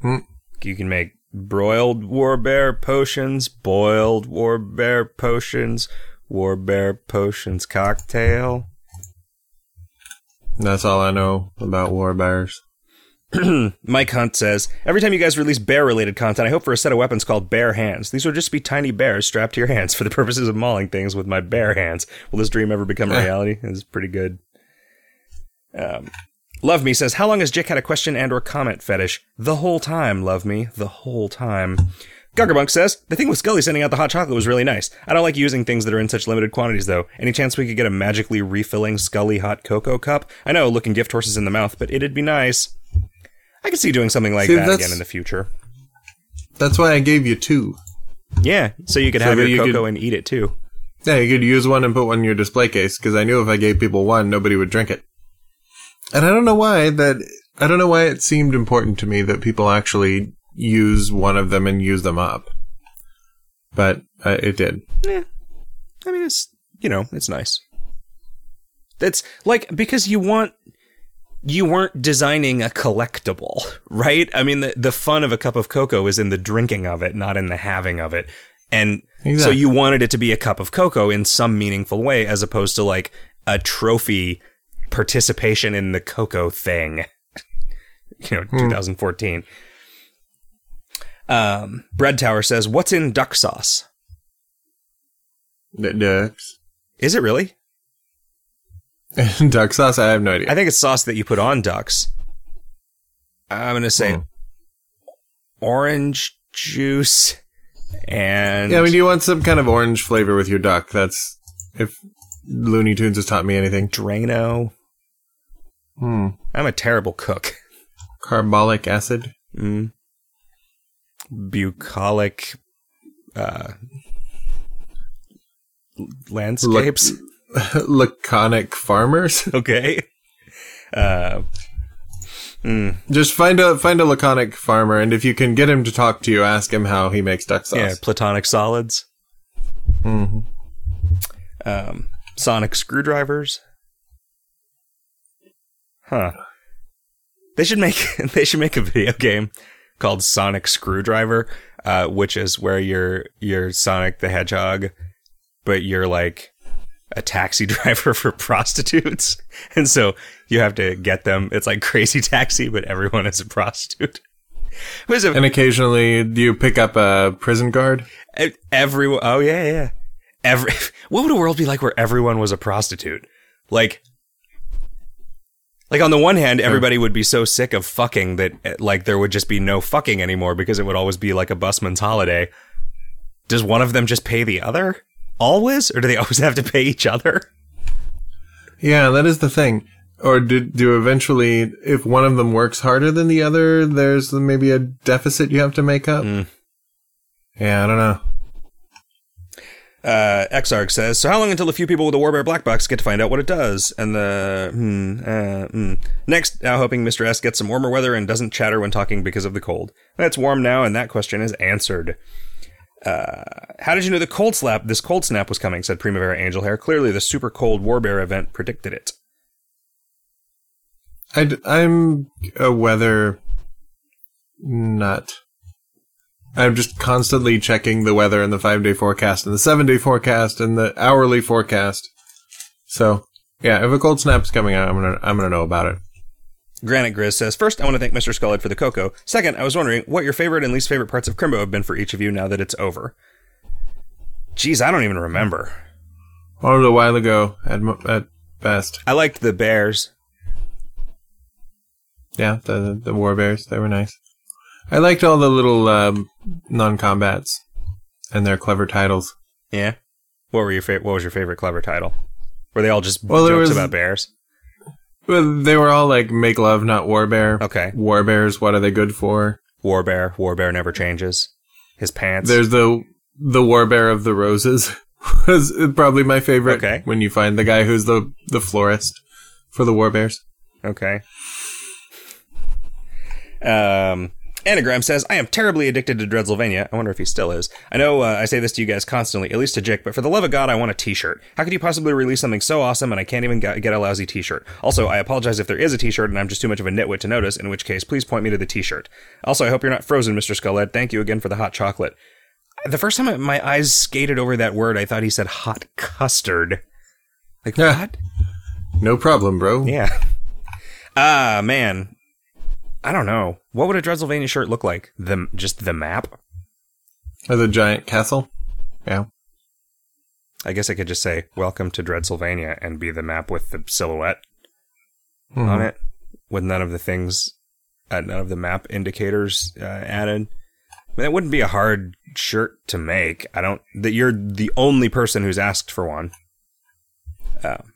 Hmm. You can make broiled Warbear potions, boiled Warbear potions, Warbear potions cocktail. That's all I know about war bears. [CLEARS THROAT] Mike Hunt says, Every time you guys release bear related content, I hope for a set of weapons called bear hands. These would just be tiny bears strapped to your hands for the purposes of mauling things with my bear hands. Will this dream ever become a reality? It's pretty good. Um, Love Me says, How long has Jick had a question and or comment fetish? The whole time, Love Me. The whole time. Guggerbunk says, the thing with Skully sending out the hot chocolate was really nice. I don't like using things that are in such limited quantities, though. Any chance we could get a magically refilling Skully hot cocoa cup? I know, looking gift horses in the mouth, but it'd be nice. I could see doing something like See, that again in the future. That's why I gave you two. Yeah, so you could So have your you cocoa could- and eat it too. Yeah, you could use one and put one in your display case because I knew if I gave people one, nobody would drink it. And I don't know why that. I don't know why it seemed important to me that people actually use one of them and use them up. But uh, it did. Yeah. I mean, it's, you know, it's nice. That's like, because you want, you weren't designing a collectible, [LAUGHS] right? I mean, the, the fun of a cup of cocoa is in the drinking of it, not in the having of it. And so you wanted it to be a cup of cocoa in some meaningful way, as opposed to like a trophy participation in the cocoa thing. [LAUGHS] you know, 2014. Um, Bread Tower says, "What's in duck sauce? D- Ducks. Is it really? [LAUGHS] Duck sauce? I have no idea. I think it's sauce that you put on ducks. I'm gonna say Hmm. orange juice and yeah, I mean, do you want some kind of orange flavor with your duck. That's if Looney Tunes has taught me anything. Drano. Hmm. I'm a terrible cook. Carbolic acid. Mm. Bucolic uh, landscapes. [LAUGHS] Laconic farmers. [LAUGHS] okay. Uh, mm, Just find a find a laconic farmer, and if you can get him to talk to you, ask him how he makes duck sauce. yeah, platonic solids. hmm Um, sonic screwdrivers. Huh. They should make [LAUGHS] they should make a video game called Sonic Screwdriver, uh, which is where you're you're Sonic the Hedgehog, but you're like a taxi [LAUGHS] driver for prostitutes, [LAUGHS] and so you have to get them. It's like Crazy [LAUGHS] Taxi, but everyone is a prostitute. A And occasionally, do you pick up a prison guard? Everyone. Oh yeah, yeah. Every. What would a world be like where everyone was a prostitute? Like. Like on the one hand, everybody would be so sick of fucking that eh, like there would just be no fucking anymore because it would always be like a busman's holiday. Does one of them just pay the other always, or do they [LAUGHS] always have to pay each other? Yeah, that is the thing. Or do do eventually, if one of them works harder than the other, there's maybe a deficit you have to make up. Mm. Yeah, I don't know. Uh, Exarch says, so how long until a few people with a Warbear black box get to find out what it does? And the, hmm, uh, hmm. Next, now hoping Mr. S gets some warmer weather and doesn't chatter when talking because of the cold. It's warm now, and that question is answered. Uh, how did you know the cold slap, this cold snap was coming, said Primavera Angel Hair. Clearly the super cold Warbear event predicted it. i I am a weather nut. I'm just constantly checking the weather and the five day forecast and the seven day forecast and the hourly forecast. So yeah, if a cold snap's coming out, I'm gonna I'm gonna know about it. Granite Grizz says, First, I want to thank Mr. Scullard for the cocoa. Second, I was wondering what your favorite and least favorite parts of Crimbo have been for each of you now that it's over. Geez, I don't even remember. All a while ago at at best. I liked the bears. Yeah, the the war bears they were nice. I liked all the little um, non combats and their clever titles. Yeah. What were your fa- What was your favorite clever title? Were they all just Well, jokes was- about bears? Well, they were all like make love, not war bear. Okay. War bears, what are they good for? War bear. War bear never changes. His pants. There's the the war bear of the roses [LAUGHS] was probably my favorite. Okay. When you find the guy who's the the florist for the war bears. Okay. Um, Anagram says, I am terribly addicted to Dreadsylvania. I wonder if he still is. I know uh, I say this to you guys constantly, at least to Jick, but for the love of God, I want a t shirt. How could you possibly release something so awesome and I can't even get a lousy t shirt? Also, I apologize if there is a t shirt and I'm just too much of a nitwit to notice, in which case, please point me to the t shirt. Also, I hope you're not frozen, Mr. Skullhead. Thank you again for the hot chocolate. The first time my eyes skated over that word, I thought he said hot custard. Like, Yeah. what? No problem, bro. Yeah. Ah, man. I don't know. What would a Dreadsylvania shirt look like? The just the map? Or the giant castle. Yeah. I guess I could just say "Welcome to Dreadsylvania" and be the map with the silhouette Mhm. on it, with none of the things, uh, none of the map indicators uh, added. That wouldn't be a hard shirt to make. I don't. That you're the only person who's asked for one. Um,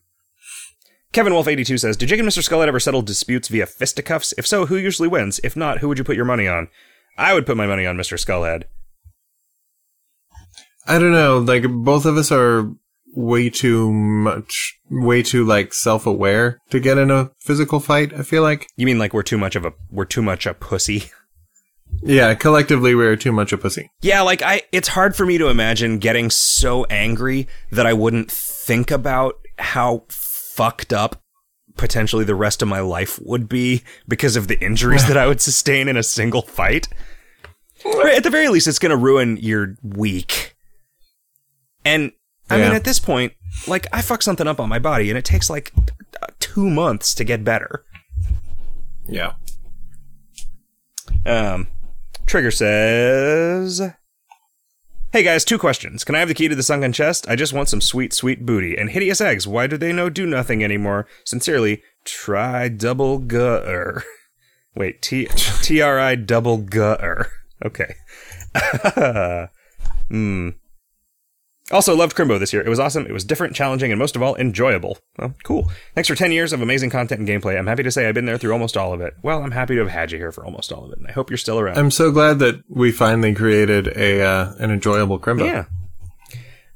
Kevin Wolf eighty two says, "Did Jake and Mr. Skullhead ever settle disputes via fisticuffs? If so, who usually wins? If not, who would you put your money on? I would put my money on Mr. Skullhead. I don't know. Like both of us are way too much, way too like self-aware to get in a physical fight. I feel like. You mean like we're too much of a we're too much a pussy? [LAUGHS] Yeah, collectively we're too much a pussy. Yeah, like I it's hard for me to imagine getting so angry that I wouldn't think about how fucked up potentially the rest of my life would be because of the injuries that I would sustain in a single fight. At the very least it's going to ruin your week. And I Yeah. mean at this point, like I fuck something up on my body and it takes like 2 months to get better. Yeah. Um, Trigger says, Hey guys, two questions. Can I have the key to the sunken chest? I just want some sweet, sweet booty. And hideous eggs, why do they know do nothing anymore? Sincerely, try double gutter. [LAUGHS] Wait, T T R I double gutter. Okay. [LAUGHS] Hmm. Also, loved Crimbo this year. It was awesome. It was different, challenging, and most of all, enjoyable. Well, cool. Thanks for 10 years of amazing content and gameplay. I'm happy to say I've been there through almost all of it. Well, I'm happy to have had you here for almost all of it, and I hope you're still around. I'm so glad that we finally created a uh, an enjoyable Crimbo. Yeah.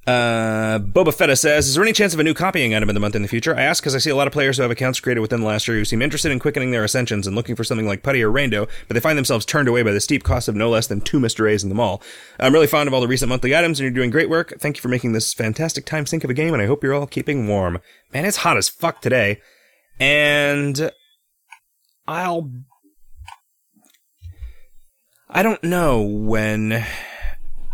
Uh, Boba Fetta says, "Is there any chance of a new copying item in the month in the future?" I ask because I see a lot of players who have accounts created within the last year who seem interested in quickening their ascensions and looking for something like Putty or Rain-Doh, but they find themselves turned away by the steep cost of no less than two Mister A's in the mall. I'm really fond of all the recent monthly items, and you're doing great work. Thank you for making this fantastic time sink of a game, and I hope you're all keeping warm. Man, it's hot as fuck today, and I'll. I don't know when.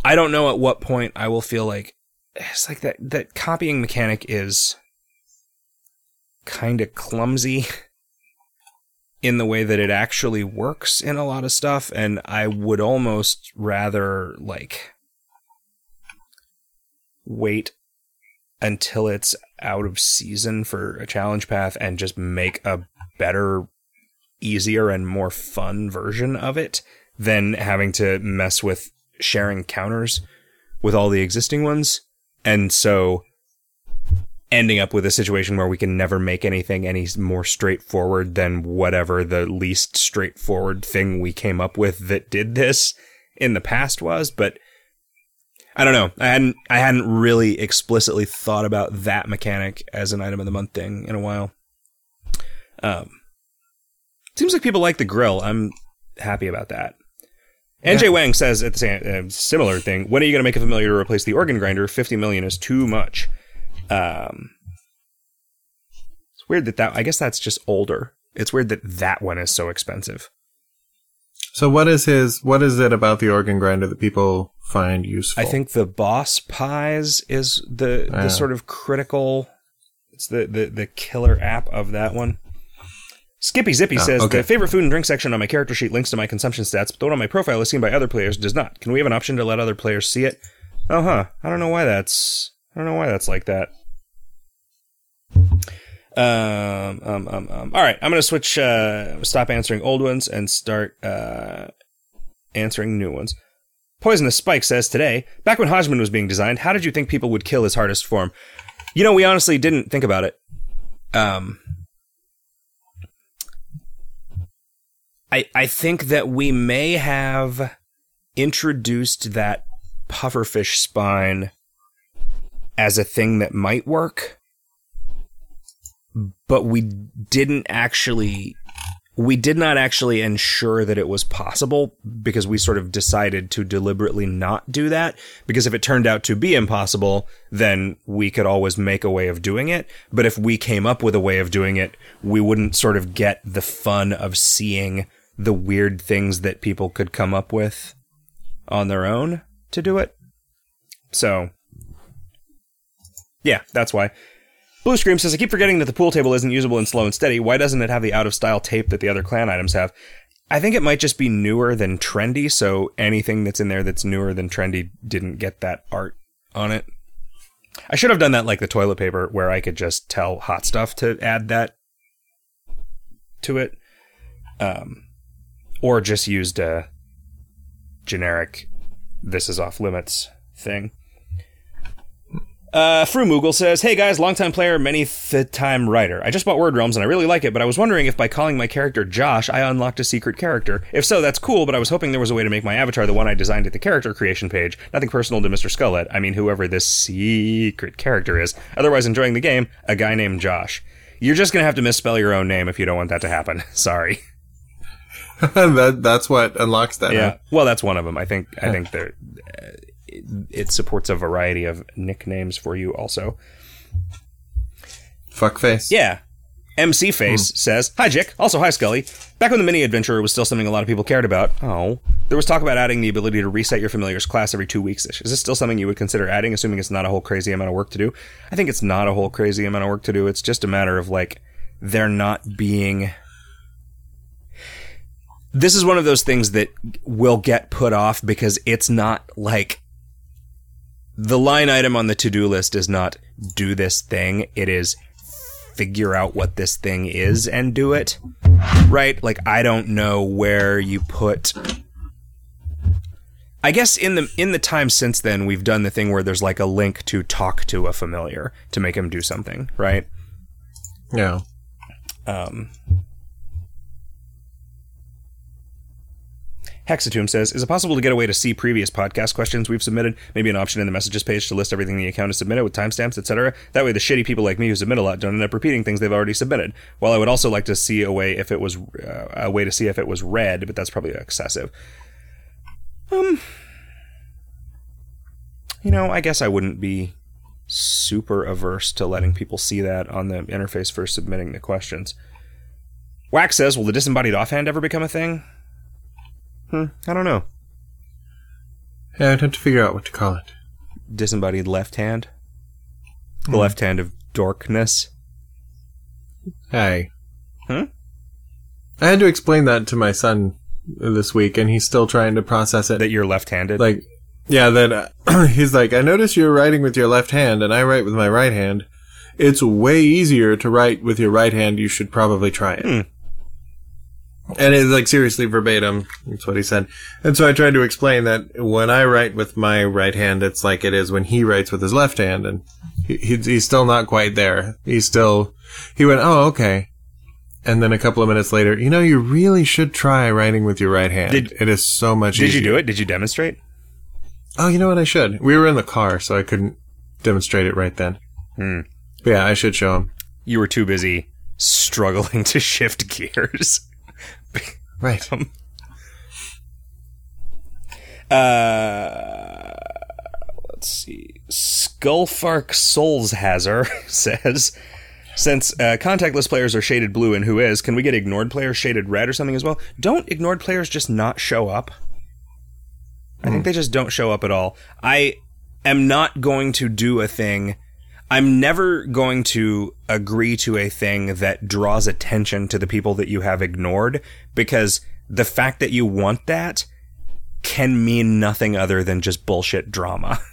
I don't know at what point I will feel like it's like that that copying mechanic is kind of clumsy [LAUGHS] in the way that it actually works in a lot of stuff and I would almost rather like wait until it's out of season for a challenge path and just make a better easier and more fun version of it than having to mess with sharing counters with all the existing ones and so ending up with a situation where we can never make anything any more straightforward than whatever the least straightforward thing we came up with that did this in the past was but I don't know. I hadn't I hadn't really explicitly thought about that mechanic as an item of the month thing in a while. Um seems like people like the grill. I'm happy about that. NJ Wang says at the same uh, similar thing. When are you going to make a familiar to replace the organ grinder? Fifty million is too much. Um, it's weird that that. I guess that's just older. It's weird that that one is so expensive. So what is his? What is it about the organ grinder that people find useful? I think the boss pies is the Yeah. the sort of critical. It's the the the killer app of that one. Skippy Zippy Oh, says okay. the favorite food and drink section on my character sheet links to my consumption stats, but the one on my profile is seen by other players does not. Can we have an option to let other players see it? Oh huh. I don't know why that's I don't know why that's like that. Um, um, um, um. All right, I'm gonna switch. Uh, stop answering old ones and start uh, answering new ones. Poisonous Spike says today, back when Hodgman was being designed, how did you think people would kill his hardest form? You know, we honestly didn't think about it. Um, I I think that we may have introduced that pufferfish spine as a thing that might work, but we didn't actually we did not actually ensure that it was possible because we sort of decided to deliberately not do that. Because if it turned out to be impossible then we could always make a way of doing it. But if we came up with a way of doing it we wouldn't sort of get the fun of seeing the weird things that people could come up with on their own to do it so yeah that's why Blue Scream says, I keep forgetting that the pool table isn't usable in slow and steady. Why doesn't it have the out of style tape that the other clan items have? I think it might just be newer than trendy, so anything that's in there that's newer than trendy didn't get that art on it. I should have done that like the toilet paper, where I could just tell hot stuff to add that to it. Um, or just used a generic this is off limits thing. Uh, Fru Moogle says, Hey guys, longtime player, many th- time writer. I just bought Word Realms and I really like it, but I was wondering if by calling my character Josh, I unlocked a secret character. If so, that's cool, but I was hoping there was a way to make my avatar the one I designed at the character creation page. Nothing personal to Mr. Skullet. I mean, whoever this secret character is. Otherwise, enjoying the game, a guy named Josh. You're just gonna have to misspell your own name if you don't want that to happen. [LAUGHS] Sorry. [LAUGHS] that that's what unlocks that. Yeah. huh? Well, that's one of them. I think. I think there. Uh, it, it supports a variety of nicknames for you, also. Fuckface. Yeah. MC Face says, Hi, Jick. Also, hi, Scully. Back when the mini adventure was still something a lot of people cared about, oh, there was talk about adding the ability to reset your familiar's class every two weeks ish. Is this still something you would consider adding, assuming it's not a whole crazy amount of work to do? I think it's not a whole crazy amount of work to do. It's just a matter of, like, there not being. This is one of those things that will get put off because it's not like the line item on the to-do list is not do this thing. It is figure out what this thing is and do it. Right? Like i don't know where you put i guess in the in the time since then we've done the thing where there's like a link to talk to a familiar to make him do something right? Yeah. um Hexatomb says, Is it possible to get a way to see previous podcast questions we've submitted? Maybe an option in the messages page to list everything the account has submitted with timestamps, etc. That way the shitty people like me who submit a lot don't end up repeating things they've already submitted. While I would also like to see a way if it was uh, a way to see if it was read, but that's probably excessive. Um You know, I guess I wouldn't be super averse to letting people see that on the interface for submitting the questions. Wax says, Will the disembodied offhand ever become a thing? Hmm, I don't know. Yeah, I'd have to figure out what to call it. Disembodied left hand? The left hand of dorkness? Hey. Huh? I had to explain that to my son this week, and he's still trying to process it. That you're left handed? like, yeah, that uh, [CLEARS THROAT] he's like, I notice you're writing with your left hand, and I write with my right hand. It's way easier to write with your right hand. You should probably try it. Hmm. And it's like seriously verbatim. That's what he said. And so I tried to explain that when I write with my right hand, it's like it is when he writes with his left hand, and he, he's, he's still not quite there. He's still. He went, oh, okay. And then a couple of minutes later, you know, you really should try writing with your right hand. Did- it is so much easier. Did easier. you do it? Did you demonstrate? Oh, you know what? I should. We were in the car, so I couldn't demonstrate it right then. Hmm. But yeah, I should show him. You were too busy struggling [LAUGHS] to shift gears. Right. [LAUGHS] Uh, let's see. Skullfark Soulshazer [LAUGHS] says, since uh, contactless players are shaded blue and who is, can we get ignored players shaded red or something as well? Don't ignored players just not show up? I think they just don't show up at all. I am not going to do a thing. I'm never going to agree to a thing that draws attention to the people that you have ignored because the fact that you want that can mean nothing other than just bullshit drama. [LAUGHS]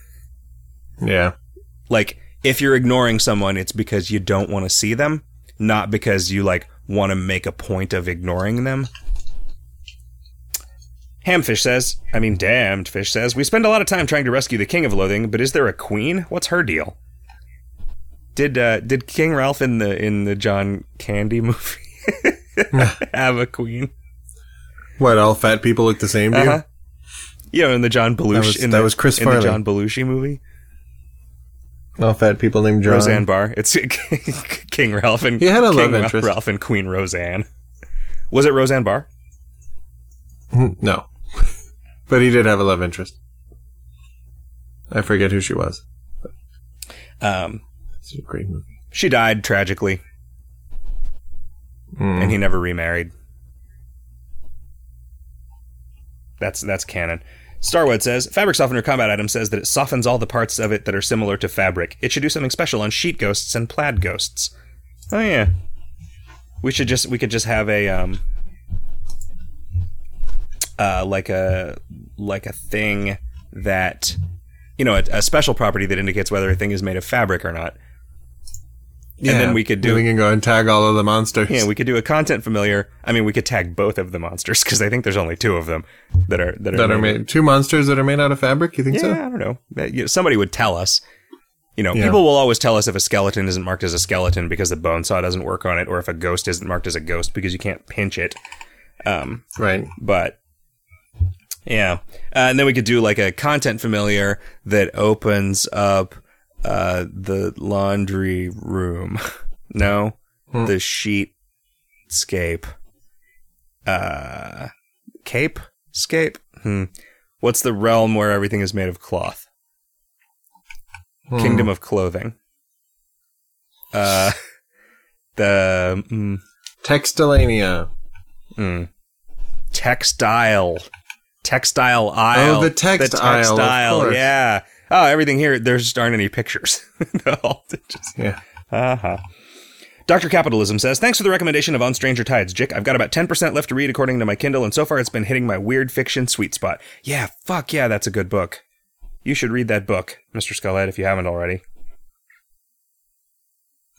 Yeah. like, if you're ignoring someone, it's because you don't want to see them, not because you, like, want to make a point of ignoring them. Hamfish says, I mean, damned fish says, we spend a lot of time trying to rescue the king of loathing, but is there a queen? What's her deal? Did uh, did King Ralph in the in the John Candy [LAUGHS] movie [LAUGHS] have a queen? What? All fat people look the same to you? Uh-huh. You know, in the John Belushi was- in that the, was Chris in the John Belushi movie. All fat people named John. Roseanne Barr. It's [LAUGHS] King Ralph and He had a King love interest. Ralph and Queen Roseanne. Was it Roseanne Barr? Mm, No. but he did have a love interest. I forget who she was. Um, It's a great movie. she died tragically, Mm. and he never remarried. That's that's canon. Starwood says fabric softener combat item says that it softens all the parts of it that are similar to fabric. It should do something special on sheet ghosts and plaid ghosts. Oh yeah, we should just we could just have a um uh like a like a thing that you know a, a special property that indicates whether a thing is made of fabric or not. Yeah, then we could do- We can go and tag all of the monsters. Yeah, we could do a content familiar. I mean, we could tag both of the monsters because I think there's only two of them that are that are, that are made two monsters that are made out of fabric. You think so? Yeah, so? I don't know. That- you know, Somebody would tell us. You know, Yeah. people will always tell us if a skeleton isn't marked as a skeleton because the bone saw doesn't work on it, or if a ghost isn't marked as a ghost because you can't pinch it. Um, Right. but yeah, uh, and then we could do like a content familiar that opens up uh, the laundry room. [LAUGHS] no, Hmm. the sheet scape. Uh, cape scape. Hmm. What's the realm where everything is made of cloth? Hmm. Kingdom of clothing. Uh, [LAUGHS] the mm, Textilania. Mm. Textile. Textile aisle. Oh, the text aisle, of course. yeah. Oh, everything here, there just aren't any pictures. [LAUGHS] no, just, Yeah. uh-huh. Dr. Capitalism says, Thanks for the recommendation of On Stranger Tides, Jick. I've got about 10% left to read according to my Kindle, and so far it's been hitting my weird fiction sweet spot. Yeah, fuck yeah, that's a good book. You should read that book, Mr. Skullhead, if you haven't already.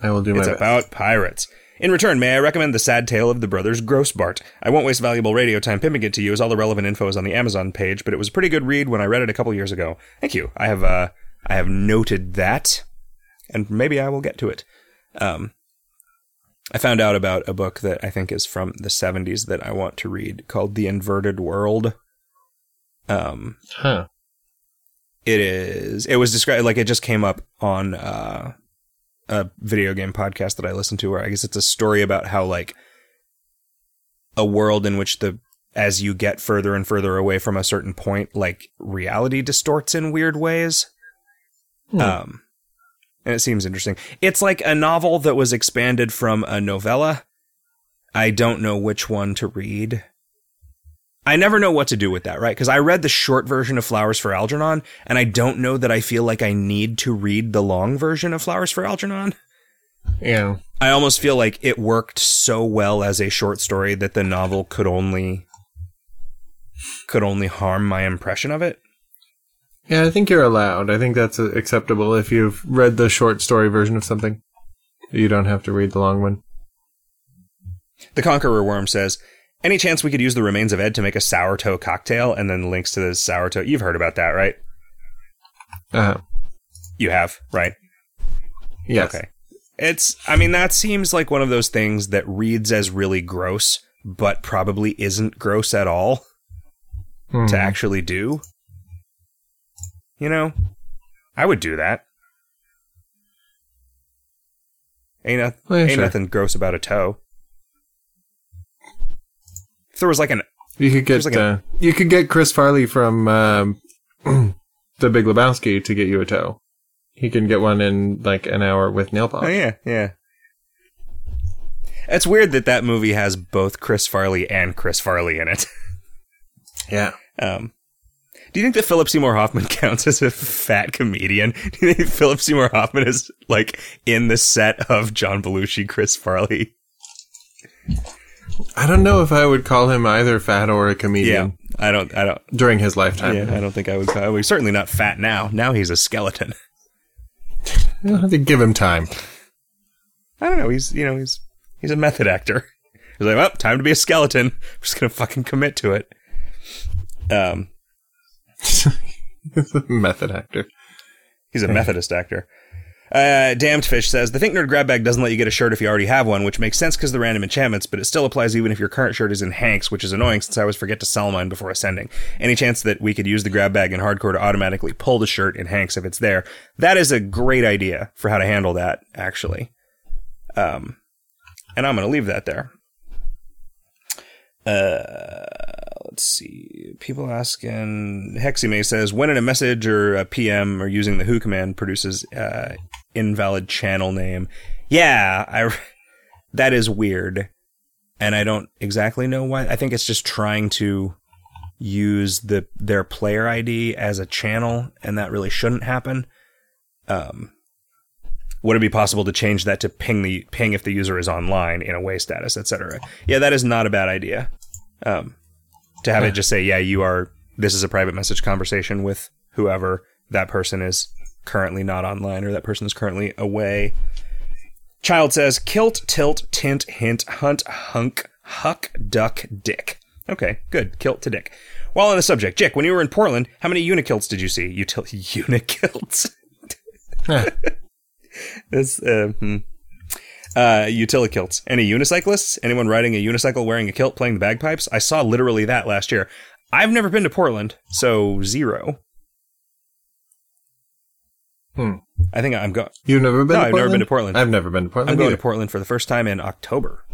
I will do my It's best. about pirates. In return, may I recommend The Sad Tale of the Brothers Grossbart? I won't waste valuable radio time pimping it to you as all the relevant info is on the Amazon page, but it was a pretty good read when I read it a couple years ago. Thank you. I have uh I have noted that and maybe I will get to it. Um I found out about a book that I think is from the 70s that I want to read called The Inverted World. Um Huh. it is it was described like it just came up on uh a video game podcast that I listen to where I guess it's a story about how like a world in which the as you get further and further away from a certain point like reality distorts in weird ways. Hmm. um and it seems interesting. It's like a novel that was expanded from a novella. I don't know which one to read I never know what to do with that, right? Because I read the short version of Flowers for Algernon, and I don't know that I feel like I need to read the long version of Flowers for Algernon. Yeah. I almost feel like it worked so well as a short story that the novel could only could only harm my impression of it. Yeah, I think you're allowed. I think that's acceptable if you've read the short story version of something. You don't have to read the long one. The Conqueror Worm says, "Any chance we could use the remains of Ed to make a sour Sourtoe cocktail?" And then links to the Sourtoe. You've heard about that, right? Uh huh. You have, right? Yes. Okay. It's, I mean, that seems like one of those things that reads as really gross, but probably isn't gross at all Hmm. to actually do. You know, I would do that. Ain't, no- Well, yeah, ain't sure. nothing gross about a toe. There was like an, You could get like a- uh, you could get Chris Farley from um, [CLEARS THROAT] the Big Lebowski to get you a toe. He can get one in like an hour with nail polish. oh polish. yeah, yeah. It's weird that that movie has both Chris Farley and Chris Farley in it. [LAUGHS] Yeah. Um, do you think that Philip Seymour Hoffman [LAUGHS] counts as a fat comedian? [LAUGHS] Do you think Philip Seymour Hoffman is like in the set of John Belushi, Chris Farley? I don't know if I would call him either fat or a comedian I don't. I don't. during his lifetime. Yeah, I don't think I would. Call, well, he's certainly not fat now. Now he's a skeleton. You'll have to give him time. I don't know. He's you know he's he's a method actor. He's like, well, time to be a skeleton. I'm [LAUGHS] just gonna fucking commit to it. Um, [LAUGHS] He's a method actor. He's a Methodist actor. Uh, Damned Fish says the Think Nerd grab bag doesn't let you get a shirt if you already have one, which makes sense because the random enchantments, but it still applies even if your current shirt is in Hagnk's, which is annoying since I always forget to sell mine before ascending. Any chance that we could use the grab bag in hardcore to automatically pull the shirt in Hagnk's if it's there? That is a great idea for how to handle that, actually. Um, and I'm going to leave that there. Uh, let's see. People asking. Hexime says when in a message or a PM or using the Who command produces uh, invalid channel name. Yeah, I. [LAUGHS] That is weird, and I don't exactly know why. I think it's just trying to use the their player ID as a channel, and that really shouldn't happen. Um, would it be possible to change that to ping the ping if the user is online in away status, etc.? Yeah, that is not a bad idea. Um, to have it just say, "Yeah, you are. This is a private message conversation with whoever that person is currently not online, or that person is currently away." Child says kilt, tilt, tint, hint, hunt, hunk, huck, duck, dick. Okay, good. Kilt to dick. While on the subject, Jick, when you were in Portland, how many unikilts did you see? Util- [LAUGHS] unikilts. [LAUGHS] This uh, hmm. uh, utilikilts. Any unicyclists? Anyone riding a unicycle wearing a kilt playing the bagpipes? I saw literally that last year. I've never been to Portland, so zero. Hmm. I think I'm going. You've never been No, I've Portland? never been to Portland. I've never been to Portland. I'm going either. to Portland for the first time in October.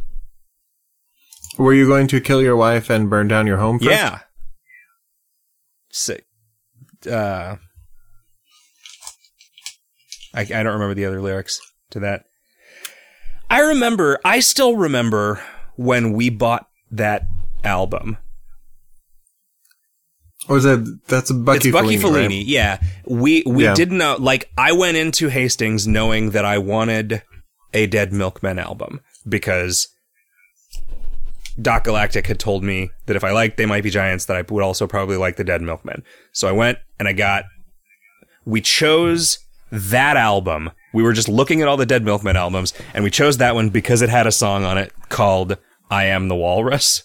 Were you going to kill your wife and burn down your home first? Yeah. Sick. Uh, I, I don't remember the other lyrics to that. I remember, I still remember when we bought that album. Or is that that's Bucky it's Bucky Fellini, Fellini, right? yeah. We we Yeah. didn't know like I went into Hastings knowing that I wanted a Dead Milkmen album because Doc Galactic had told me that if I liked They Might Be Giants that I would also probably like the Dead Milkmen. So I went and I got we chose that album. We were just looking at all the Dead Milkmen albums and we chose that one because it had a song on it called I Am the Walrus.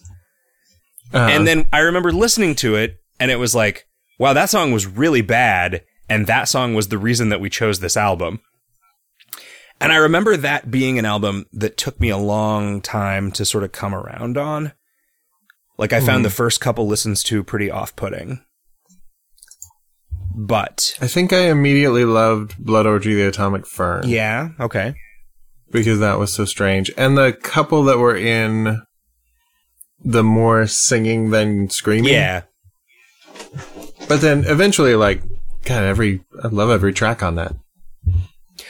Uh, And then I remember listening to it, and it was like, wow, that song was really bad, and that song was the reason that we chose this album. And I remember that being an album that took me a long time to sort of come around on. Like, I found hmm. the first couple listens to pretty off putting. But, I think I immediately loved Blood Orgy the Atomic Fern. yeah, okay. because that was so strange. And the couple that were in the more singing than screaming. Yeah. But then eventually, like, God, every I love every track on that.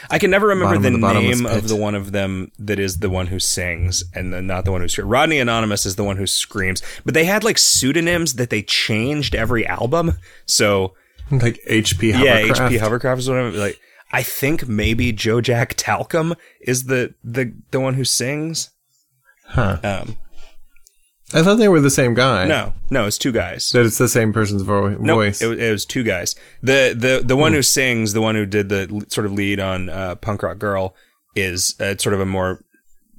I can never remember Bottom the of the name of the one of them that is the one who sings and then not the one who screams. Rodney Anonymous is the one who screams, but they had like pseudonyms that they changed every album. So Like HP Hovercraft. yeah, HP Hovercraft is one of them. Like I think maybe Joe Jack Talcum is the the the one who sings. Huh. Um, I thought they were the same guy. no, no, it's two guys. That it's the same person's vo- No, voice. it, was- it was two guys. The the the one who sings, the one who did the sort of lead on uh, Punk Rock Girl, is uh, sort of a more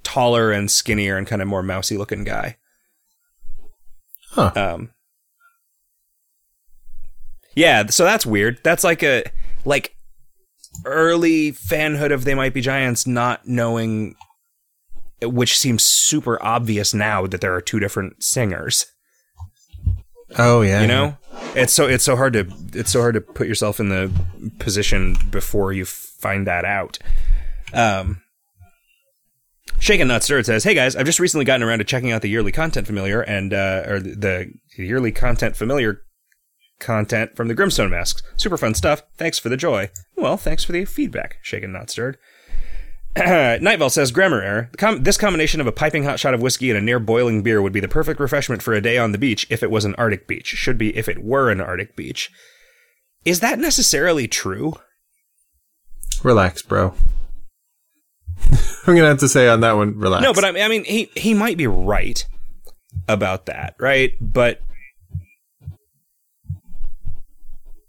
taller and skinnier and kind of more mousy looking guy. Huh. Um. Yeah, so that's weird. That's like a like early fanhood of They Might Be Giants, not knowing, which seems super obvious now that there are two different singers. oh yeah. You know, it's so it's so hard to it's so hard to put yourself in the position before you find that out. Um, Shaken Not Stirred says, "Hey guys, I've just recently gotten around to checking out the yearly content familiar and uh, or the yearly content familiar content from the Grimstone masks. Super fun stuff. Thanks for the joy. Well, thanks for the feedback. Shaken Not Stirred." [CLEARS THROAT] Nightval says, grammar error. Com- this combination of a piping hot shot of whiskey and a near boiling beer would be the perfect refreshment for a day on the beach if it was an Arctic beach. Should be if it were an Arctic beach. Is that necessarily true? Relax, bro. [LAUGHS] I'm gonna have to say on that one, relax. No, but I, I mean, he, he might be right about that, right? But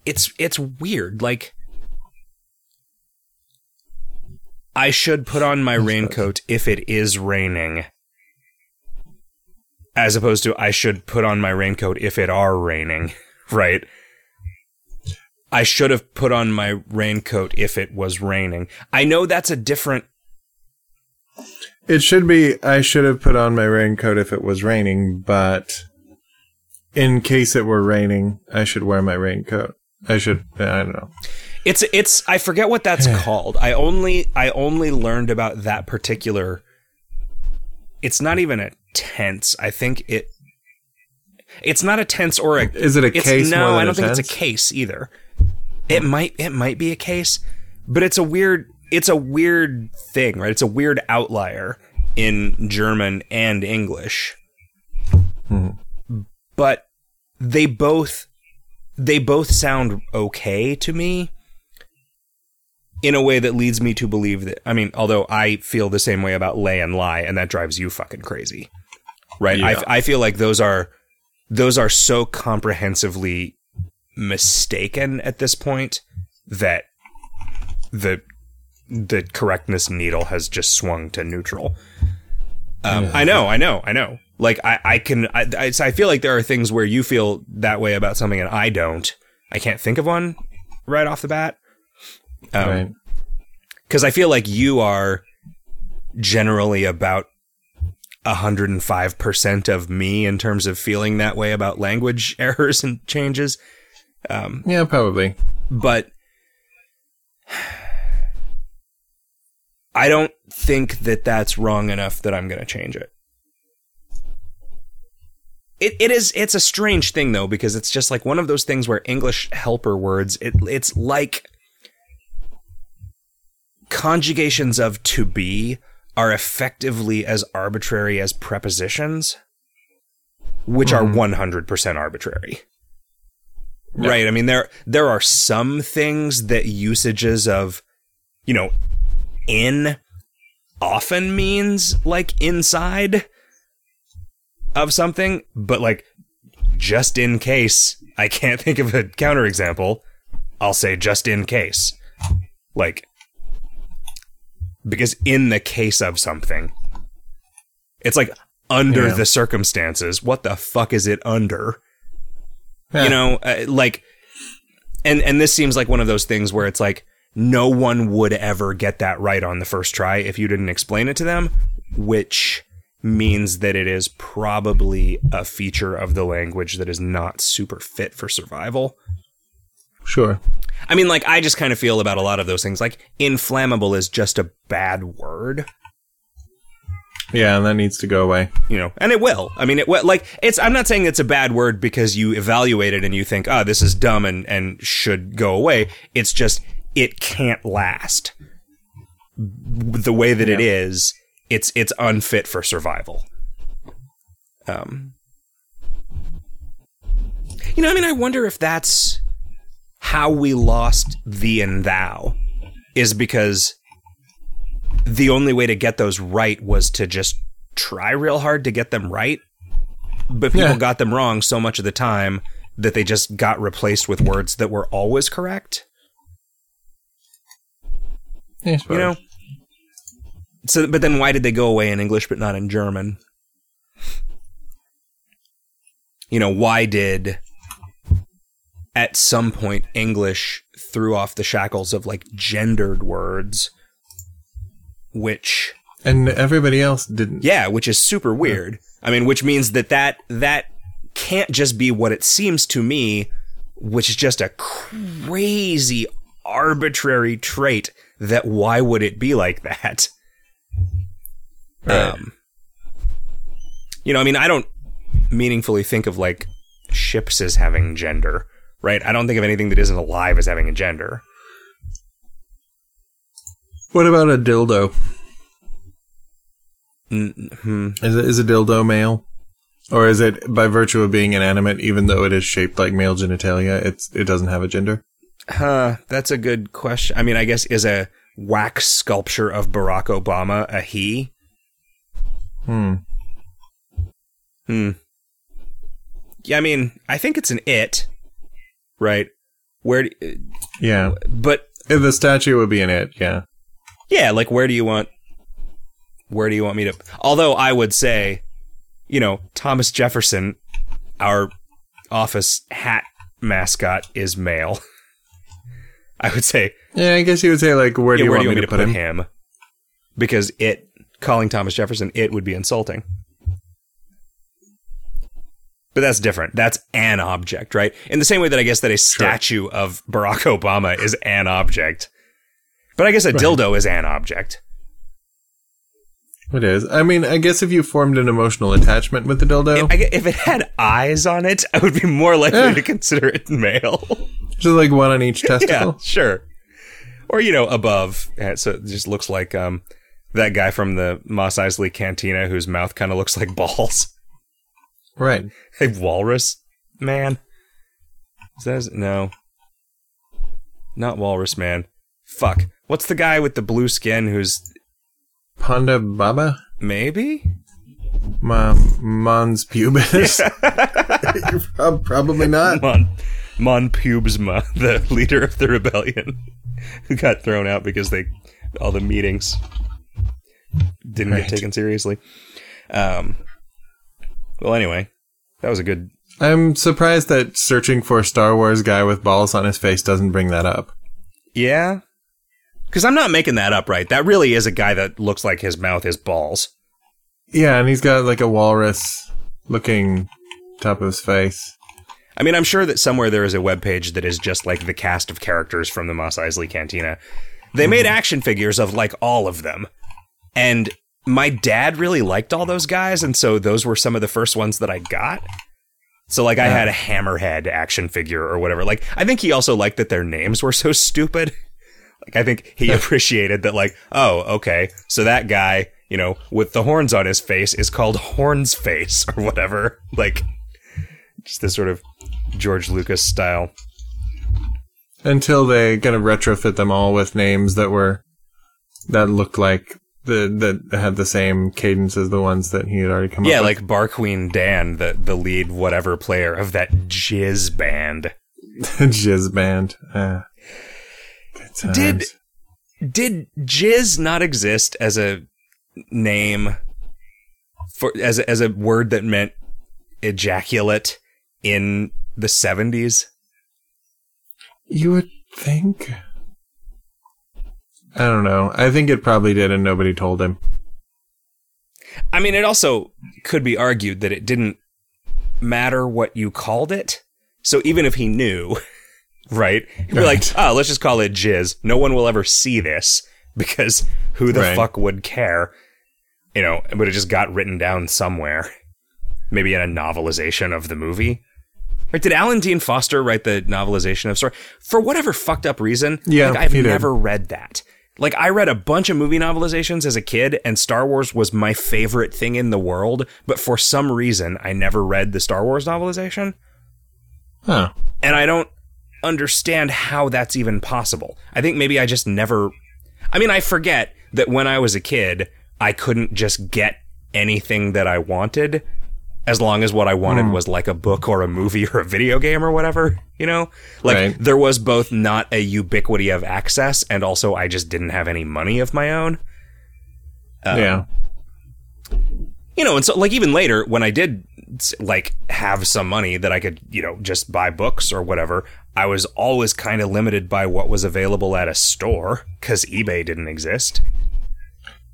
it's it's weird. Like, I should put on my raincoat if it is raining, as opposed to I should put on my raincoat if it are raining, [LAUGHS] right? I should have put on my raincoat if it was raining. I know that's a different It should be. I should have put on my raincoat if it was raining, but in case it were raining, I should wear my raincoat. I should. I don't know. It's it's I forget what that's called. I only I only learned about that particular It's not even a tense. I think it It's not a tense or a Is it a it's, case? No, I don't think it's a case either. It might it might be a case, but it's a weird it's a weird thing, right? It's a weird outlier in German and English. Hmm. But they both they both sound okay to me in a way that leads me to believe that I mean, although I feel the same way about lay and lie and that drives you fucking crazy. Right? Yeah. I I feel like those are those are so comprehensively mistaken at this point that the the correctness needle has just swung to neutral. Um, I know, I know, I know. Like I, I can, I, I, I feel like there are things where you feel that way about something and I don't. I can't think of one right off the bat. Um, right. because I feel like you are generally about 105% of me in terms of feeling that way about language [LAUGHS] errors and changes. Um, Yeah, probably. but I don't think that that's wrong enough that I'm going to change it. It, it is it's a strange thing though because it's just like one of those things where English helper words it it's like conjugations of to be are effectively as arbitrary as prepositions which are mm-hmm. 100% arbitrary. Right. I mean there there are some things that usages of you know in often means like inside of something, but like just in case I can't [LAUGHS] think of a counterexample, I'll say just in case. Like because in the case of something it's like under Yeah. the circumstances, what the fuck is it under? Yeah. you know uh, like and and this seems like one of those things where it's like no one would ever get that right on the first try if you didn't explain it to them which means that it is probably a feature of the language that is not super fit for survival Sure. i mean like i just kind of feel about a lot of those things like inflammable is just a bad word Yeah, and that needs to go away. you know, and it will. I mean, it will. Like, it's. I'm not saying it's a bad word because you evaluate it and you think, oh, this is dumb and and should go away. It's just it can't last. The way that it is, it's it's unfit for survival. Um, you know, I mean, I wonder if that's how we lost thee and thou, is because the only way to get those right was to just try real hard to get them right. But people Yeah. got them wrong so much of the time that they just got replaced with words that were always correct. Yeah, You know? So, but then why did they go away in English but not in German? You know, why did at some point English threw off the shackles of like gendered words, which And everybody else didn't. Yeah, which is super weird. I mean, which means that that that can't just be what it seems to me, which is just a crazy arbitrary trait that why would it be like that? Right. Um, you know, I mean, I don't meaningfully think of like ships as having gender, right? I don't think of anything that isn't alive as having a gender. What about a dildo? hmm Is it is a dildo male, or is it by virtue of being inanimate, even though it is shaped like male genitalia, it's it doesn't have a gender? Huh, that's a good question. I mean, I guess is a wax sculpture of Barack Obama a he? Hmm. Hmm. Yeah, I mean, I think it's an it, right? Where, do, Yeah. but If the statue would be in it. Yeah. yeah, like where do you want? Where do you want me to? Although I would say, you know, Thomas Jefferson, our office hat mascot, is male. [LAUGHS] I would say Yeah, I guess you would say like, where do yeah, you where want do you me want to put him? Because it calling Thomas Jefferson it would be insulting. But that's different. That's an object, right? In the same way that I guess that a statue of Barack Obama is an object. But I guess a dildo is an object. It is. I mean, I guess if you formed an emotional attachment with the dildo, I gue- if it had eyes on it, I would be more likely Eh. to consider it male. [LAUGHS] just like one on each [LAUGHS] yeah, testicle. sure. Or you know, above, so it just looks like um that guy from the Mos Eisley Cantina whose mouth kind of looks like balls. Right. A [LAUGHS] walrus man? Is that his- no. Not walrus man. Fuck. What's the guy with the blue skin who's Ponda Baba? maybe? Mom, Mons Pubis? [LAUGHS] Prob- probably not. Mon Mon Pubesma, the leader of the rebellion, who got thrown out because they all the meetings didn't Right. get taken seriously. Um, well, anyway, that was a good. I'm surprised that searching for a Star Wars guy with balls on his face doesn't bring that up. Yeah, because I'm not making that up, right? That really is a guy that looks like his mouth is balls. Yeah, and he's got like a walrus looking top of his face. I mean, I'm sure that somewhere there is a webpage that is just like the cast of characters from the Mos Eisley Cantina. They made mm-hmm. action figures of like all of them. And my dad really liked all those guys, and so those were some of the first ones that I got. So like I had a hammerhead action figure or whatever. Like I think he also liked that their names were [LAUGHS] so stupid. Like I think he [LAUGHS] appreciated that like, oh, okay. So that guy, you know, with the horns on his face is called Horns Face or whatever. [LAUGHS] Like just this sort of George Lucas style. Until they kind of retrofit them all with names that were that looked like the that had the same cadence as the ones that he had already come Yeah, up with. Yeah, like Bar Queen Dan, the the lead whatever player of that jizz band. [LAUGHS] Jizz Band. Uh. Did did jizz not exist as a name for as a, as a word that meant ejaculate in the 70s? you would think? I don't know. I think it probably did, and nobody told him. I mean, it also could be argued that it didn't matter what you called it. So even if he knew, [LAUGHS] right, he'd be like, oh, let's just call it jizz. No one will ever see this because who the Right. fuck would care? You know, but it just got written down somewhere. Maybe in a novelization of the movie. Right, did Alan Dean Foster write the novelization of Story? For whatever fucked up reason, Yeah, like, I've he did. never read that. Like I read a bunch of movie novelizations as a kid, and Star Wars was my favorite thing in the world. But for some reason, I never read the Star Wars novelization, Huh. and I don't understand how that's even possible. I think maybe I just never. I mean, I forget that when I was a kid, I couldn't just get anything that I wanted as long as what I wanted was like a book or a movie or a video game or whatever, you know? Like Right. there was both not a ubiquity of access and also I just didn't have any money of my own. Uh, yeah. You know, and so like even later when I did like have some money that I could, you know, just buy books or whatever, I was always kind of limited by what was available at a store cuz eBay didn't exist.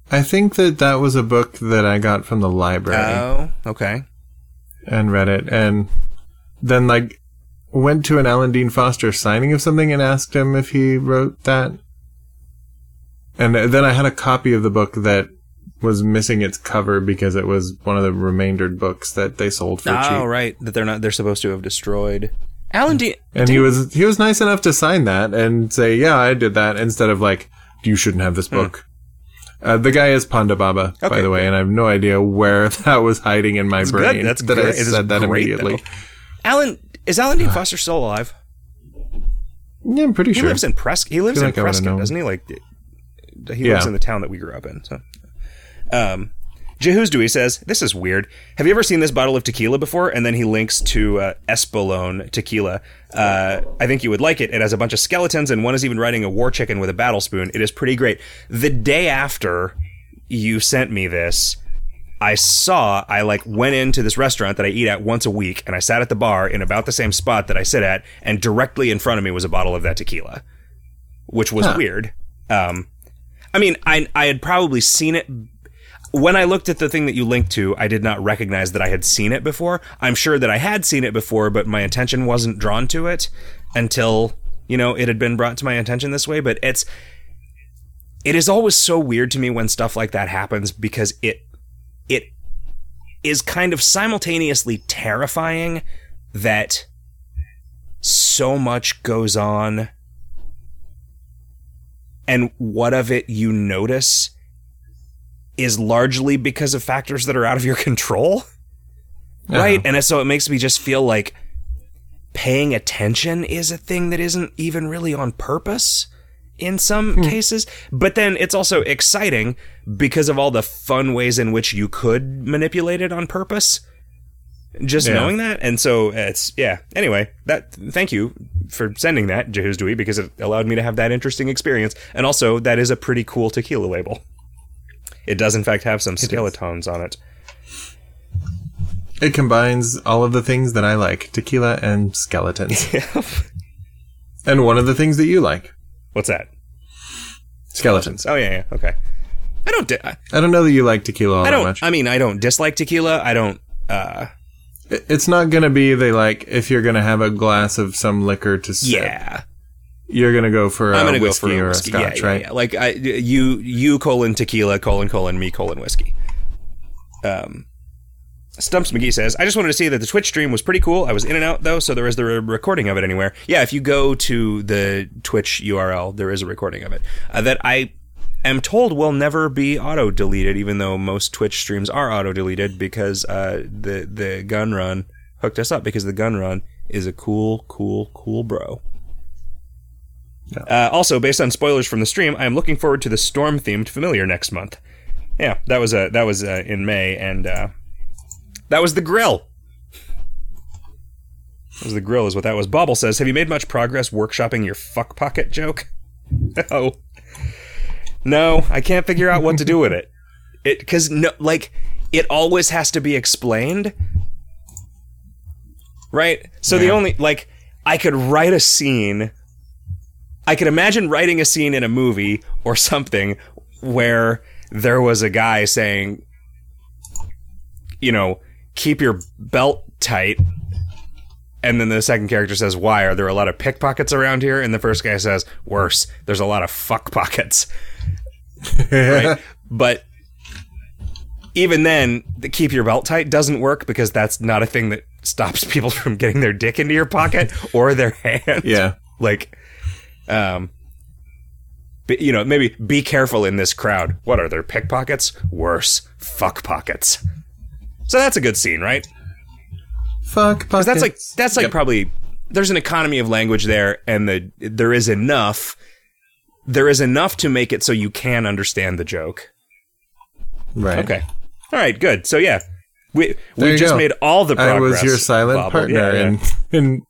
I think that that was a book that I got from the library. Oh, okay. And read it and then like went to an Alan Dean Foster signing of something and asked him if he wrote that. And then I had a copy of the book that was missing its cover because it was one of the remaindered books that they sold for Oh, cheap. right, that they're not they're supposed to have destroyed. Alan Dean And he was he was nice enough to sign that and say, "Yeah, I did that," instead of like, "You shouldn't have this hmm. book." Uh, the guy is Ponda Baba, by Hmm. The way, and I have no idea where [LAUGHS] that was hiding in my good. brain. That's that great. I said that great, immediately. though. Alan is Alan Dean Foster still alive? Yeah, I'm pretty He sure. He lives in Prescott. He lives in like Prescott, doesn't he? Like he Yeah. lives in the town that we grew up in. So, um, Jehu's Dewey says this is weird. Have you ever seen this bottle of tequila before? And then he links to uh, Espolone tequila. Uh, I think you would like it. It has a bunch of skeletons, and one is even riding a war chicken with a battle spoon. It is pretty great. The day after you sent me this, I saw, I like went into this restaurant that I eat at once a week and I sat at the bar in about the same spot that I sit at and directly in front of me was a bottle of that tequila, which was Huh. weird. Um, I mean, I, I had probably seen it. When I looked at the thing that you linked to, I did not recognize that I had seen it before. I'm sure that I had seen it before, but my attention wasn't drawn to it until, you know, it had been brought to my attention this way. But it's, it is always so weird to me when stuff like that happens because it it is kind of simultaneously terrifying that so much goes on and what of it you notice is largely because of factors that are out of your control right and so it makes me just feel like paying attention is a thing that isn't even really on purpose in some hmm. cases but then it's also exciting because of all the fun ways in which you could manipulate it on purpose just Yeah. knowing that. And so it's yeah. Anyway, that thank you for sending that, Jehu's Dewey, because it allowed me to have that interesting experience. And also, that is a pretty cool tequila label. It does, in fact, have some skeletons on it. It combines all of the things that I like tequila and skeletons. [LAUGHS] and one of the things that you like What's that? skeletons. Oh yeah, yeah. Okay. I don't. Di- I don't know that you like tequila all I that don't. much. I mean, I don't dislike tequila. I don't. uh it's not going to be the like, if you're going to have a glass of some liquor to sip, Yeah, you're going to go for a I'm gonna whiskey go for or a a whiskey. scotch, yeah, yeah, right? yeah. Like I, you, you colon tequila colon colon me colon whiskey. Um, Stumps McGee says, I just wanted to say that the Twitch stream was pretty cool. I was in and out though, so there is the re- recording of it anywhere. Yeah, if you go to the Twitch URL, there is a recording of it uh, that I am told will never be auto deleted, even though most Twitch streams are auto deleted because uh, the the gun run hooked us up because the gun run is a cool, cool, cool bro. Uh, also, based on spoilers from the stream, I am looking forward to the storm themed familiar next month. Yeah, that was uh, that was uh, in May, and uh, that was the grill. That was the grill, is what that was. Bobble says, "Have you made much progress workshopping your fuck pocket joke?" [LAUGHS] No, no, I can't figure out what to do with it. It because no, like it always has to be explained, right? So the only like I could write a scene. I could imagine writing a scene in a movie or something where there was a guy saying, you know, keep your belt tight. And then the second character says, Why? Are there a lot of pickpockets around here? And the first guy says, Worse, there's a lot of fuck pockets. right? [LAUGHS] But even then, the keep your belt tight doesn't work because that's not a thing that stops [LAUGHS] people from getting their dick into your pocket or their [LAUGHS] hand. Yeah. Like, um, but, you know, maybe be careful in this crowd. What are there pickpockets? Worse, fuck pockets. So that's a good scene, right? Fuck pockets. That's like that's like Yep. probably there's an economy of language there, and the there is enough. There is enough to make it so you can understand the joke. right. Okay, all right, good. So yeah, we There we just go. made all the progress. I was your silent Bobble. partner Yeah, yeah. in in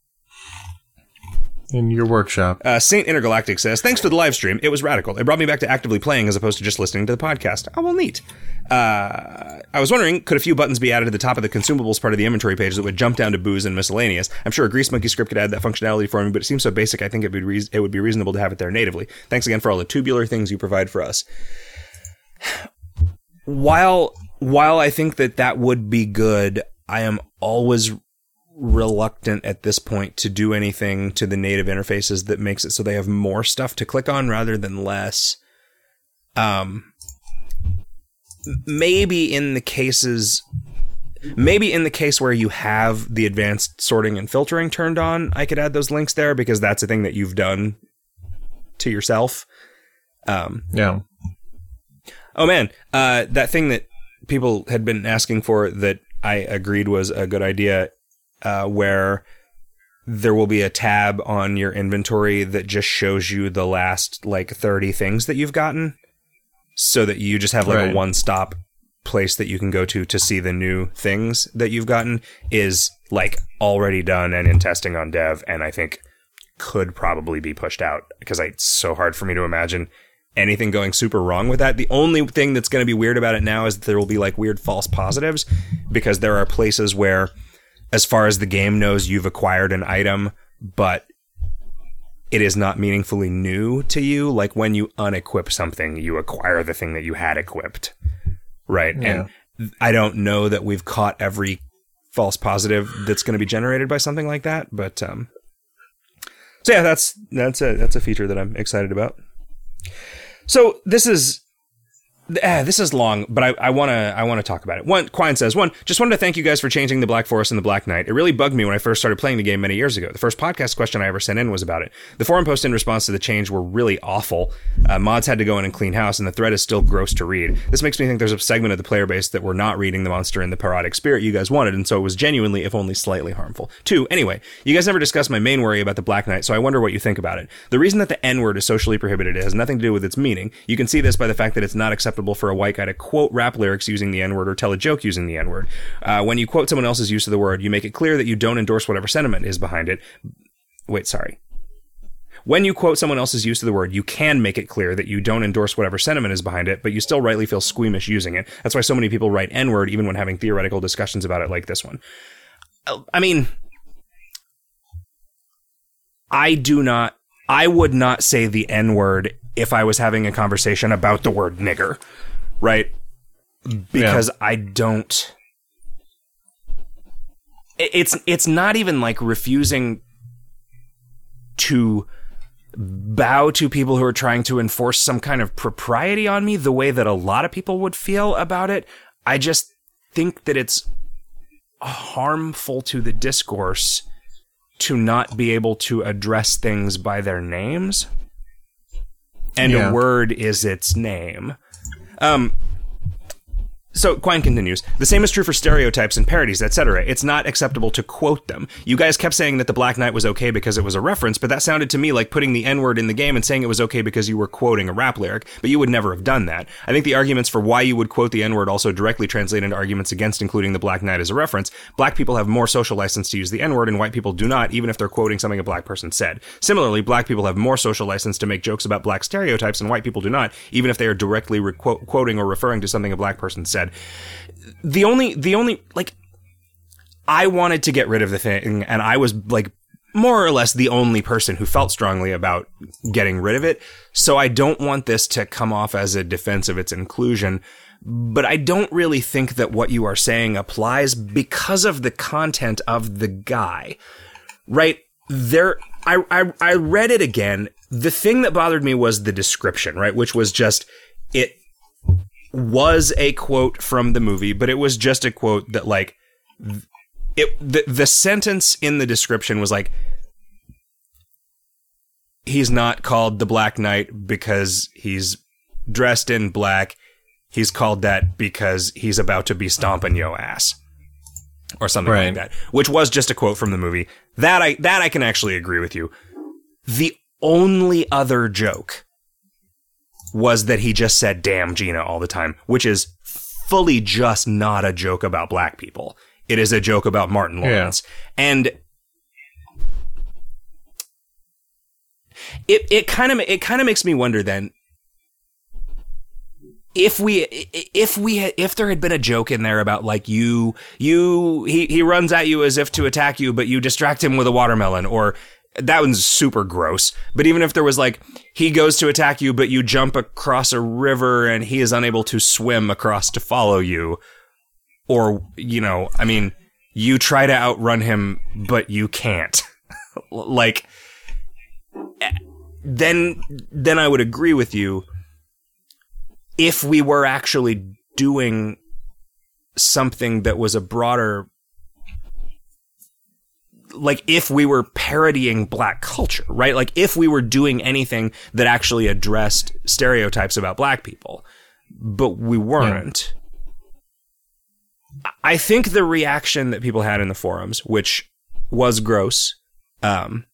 in your workshop. Uh, Saint Intergalactic says, "Thanks for the live stream. It was radical. It brought me back to actively playing as opposed to just listening to the podcast. Oh well, neat. Uh, I was wondering, could a few buttons be added to the top of the consumables part of the inventory page that would jump down to booze and miscellaneous? I'm sure a Greasemonkey script could add that functionality for me, but it seems so basic. I think it would re- it would be reasonable to have it there natively. Thanks again for all the tubular things you provide for us. [SIGHS] While while I think that that would be good, I am always reluctant at this point to do anything to the native interfaces that makes it so they have more stuff to click on rather than less. Um, maybe in the cases, maybe in the case where you have the advanced sorting and filtering turned on, I could add those links there because that's a thing that you've done to yourself. Um, Yeah. Oh man, uh, that thing that people had been asking for that I agreed was a good idea, uh, where there will be a tab on your inventory that just shows you the last like 30 things that you've gotten so that you just have like a one stop place that you can go to to see the new things that you've gotten is like already done and in testing on dev and I think could probably be pushed out because it's so hard for me to imagine anything going super wrong with that. The only thing that's going to be weird about it now is that there will be like weird false positives because there are places where, as far as the game knows, you've acquired an item, but it is not meaningfully new to you. Like when you unequip something, you acquire the thing that you had equipped. Right. Yeah. And I don't know that we've caught every false positive that's going to be generated by something like that, but, um, so yeah, that's, that's a, that's a feature that I'm excited about. So this is ah, this is long, but I, I wanna I wanna talk about it. One Quine says one just wanted to thank you guys for changing the Black Forest and the Black Knight. It really bugged me when I first started playing the game many years ago. The first podcast question I ever sent in was about it. The forum post in response to the change were really awful. Uh, mods had to go in and clean house, and the thread is still gross to read. This makes me think there's a segment of the player base that were not reading the monster in the parodic spirit you guys wanted, and so it was genuinely, if only slightly harmful. Two, anyway, you guys never discussed my main worry about the Black Knight, so I wonder what you think about it. The reason that the N word is socially prohibited has nothing to do with its meaning. You can see this by the fact that it's not acceptable acceptable for a white guy to quote rap lyrics using the N word or tell a joke using the N word. Uh, when you quote someone else's use of the word, you make it clear that you don't endorse whatever sentiment is behind it. Wait, sorry. When you quote someone else's use of the word, you can make it clear that you don't endorse whatever sentiment is behind it, but you still rightly feel squeamish using it. That's why so many people write N word even when having theoretical discussions about it like this one. I mean, I do not, I would not say the N word if I was having a conversation about the word nigger, right? Because yeah. I don't. It's it's not even like refusing to bow to people who are trying to enforce some kind of propriety on me the way that a lot of people would feel about it. I just think that it's harmful to the discourse to not be able to address things by their names. And yeah. a word is its name. Um, so Quine continues, the same is true for stereotypes and parodies, etc. It's not acceptable to quote them. You guys kept saying that the Black Knight was okay because it was a reference, but that sounded to me like putting the N-word in the game and saying it was okay because you were quoting a rap lyric, but you would never have done that. I think the arguments for why you would quote the N-word also directly translate into arguments against including the Black Knight as a reference. Black people have more social license to use the N-word and white people do not, even if they're quoting something a black person said. Similarly, black people have more social license to make jokes about black stereotypes and white people do not, even if they are directly re- quoting or referring to something a black person said the only the only like I wanted to get rid of the thing and I was like more or less the only person who felt strongly about getting rid of it. So I don't want this to come off as a defense of its inclusion, but I don't really think that what you are saying applies because of the content of the guy. Right? There I, I I read it again. The thing that bothered me was the description, right? Which was just it was a quote from the movie, but it was just a quote that like it the the sentence in the description was like he's not called the Black Knight because he's dressed in black. He's called that because he's about to be stomping yo ass. Or something right. like that. Which was just a quote from the movie. That I that I can actually agree with you. The only other joke was that he just said damn Gina all the time, which is fully just not a joke about black people. It is a joke about Martin Lawrence. Yeah. And it it kind of it kind of makes me wonder then if we if we if there had been a joke in there about like you you he he runs at you as if to attack you but you distract him with a watermelon or that one's super gross. But even if there was like, he goes to attack you, but you jump across a river and he is unable to swim across to follow you. Or, you know, I mean, you try to outrun him, but you can't. [LAUGHS] like, eh, then, then I would agree with you if we were actually doing something that was a broader like if we were parodying black culture, right? Like if we were doing anything that actually addressed stereotypes about black people, but we weren't. Yeah. I think the reaction that people had in the forums, which was gross, um,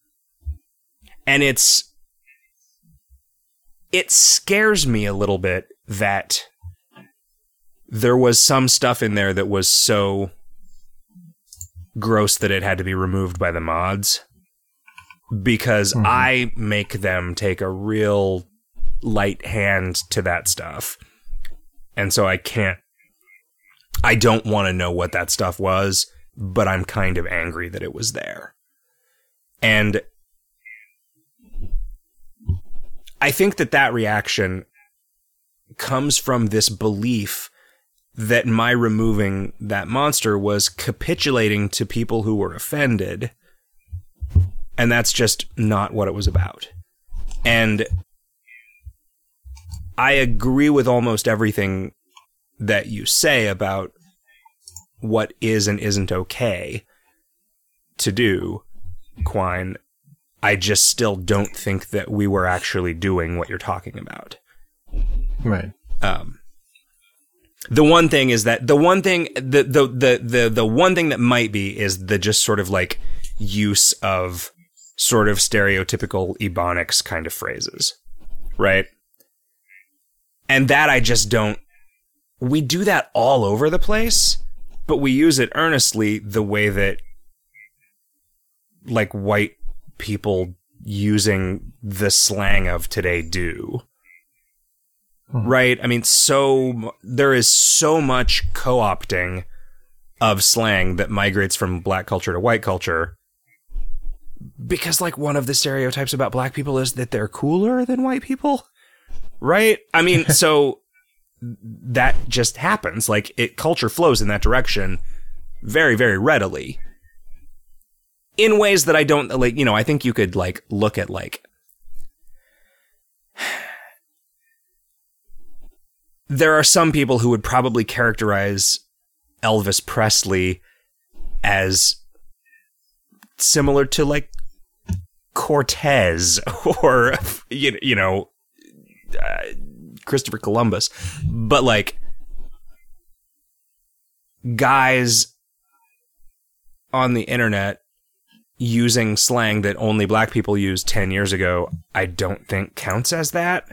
and it's, it scares me a little bit that there was some stuff in there that was so gross that it had to be removed by the mods because mm-hmm. I make them take a real light hand to that stuff. And so I can't, I don't want to know what that stuff was, but I'm kind of angry that it was there. And I think that that reaction comes from this belief that my removing that monster was capitulating to people who were offended. And that's just not what it was about. And I agree with almost everything that you say about what is and isn't okay to do, Quine. I just still don't think that we were actually doing what you're talking about. Right. Um, the one thing is that the one thing the, the the the the one thing that might be is the just sort of like use of sort of stereotypical ebonics kind of phrases right And that I just don't. We do that all over the place, but we use it earnestly the way that, like, white people using the slang of today do. Hmm. Right? I mean, so there is so much co opting of slang that migrates from black culture to white culture. Because, like, one of the stereotypes about black people is that they're cooler than white people. Right? I mean, [LAUGHS] so that just happens. Like, it culture flows in that direction very, very readily. In ways that I don't, like, you know, I think you could, like, look at, like, there are some people who would probably characterize Elvis Presley as similar to like Cortez [LAUGHS] or you know uh, Christopher Columbus, but like guys on the internet using slang that only black people used 10 years ago, I don't think counts as that.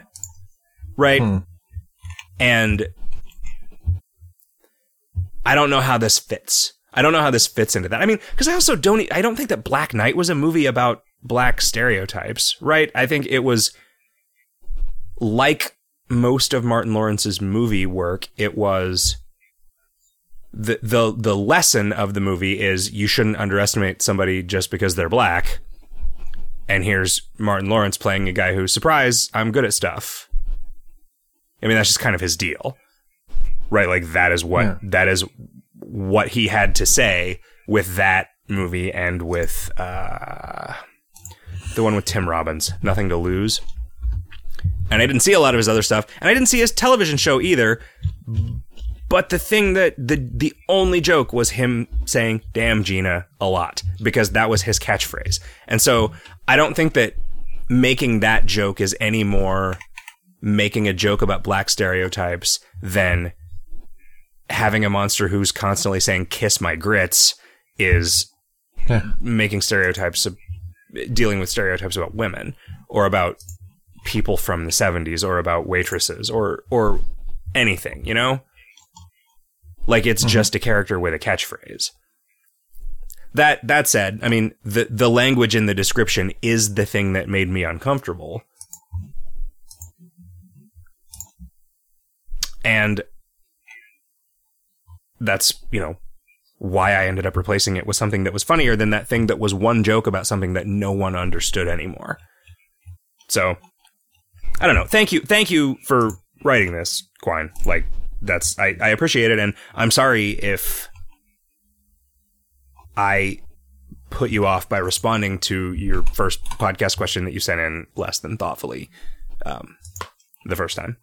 Right? Hmm. And I don't know how this fits. I don't know how this fits into that. I mean, because I also don't. I don't think that Black Knight was a movie about black stereotypes, right? I think it was like most of Martin Lawrence's movie work. It was the the the lesson of the movie is you shouldn't underestimate somebody just because they're black. And here's Martin Lawrence playing a guy who's surprise, I'm good at stuff. I mean, that's just kind of his deal, right? Like that is what Yeah. that is what he had to say with that movie and with uh, the one with Tim Robbins, Nothing to Lose. And I didn't see a lot of his other stuff, and I didn't see his television show either. But the thing that the the only joke was him saying "damn Gina" a lot because that was his catchphrase. And so I don't think that making that joke is any more making a joke about black stereotypes than having a monster who's constantly saying "kiss my grits" is Yeah. making stereotypes dealing with stereotypes about women or about people from the 70s or about waitresses or or anything, you know? Like it's mm-hmm. just a character with a catchphrase. That that said, I mean, the the language in the description is the thing that made me uncomfortable. And that's, you know, why I ended up replacing it with something that was funnier than that thing that was one joke about something that no one understood anymore. So, I don't know. Thank you, thank you for writing this, Quine. Like that's I, I appreciate it, and I'm sorry if I put you off by responding to your first podcast question that you sent in less than thoughtfully um, the first time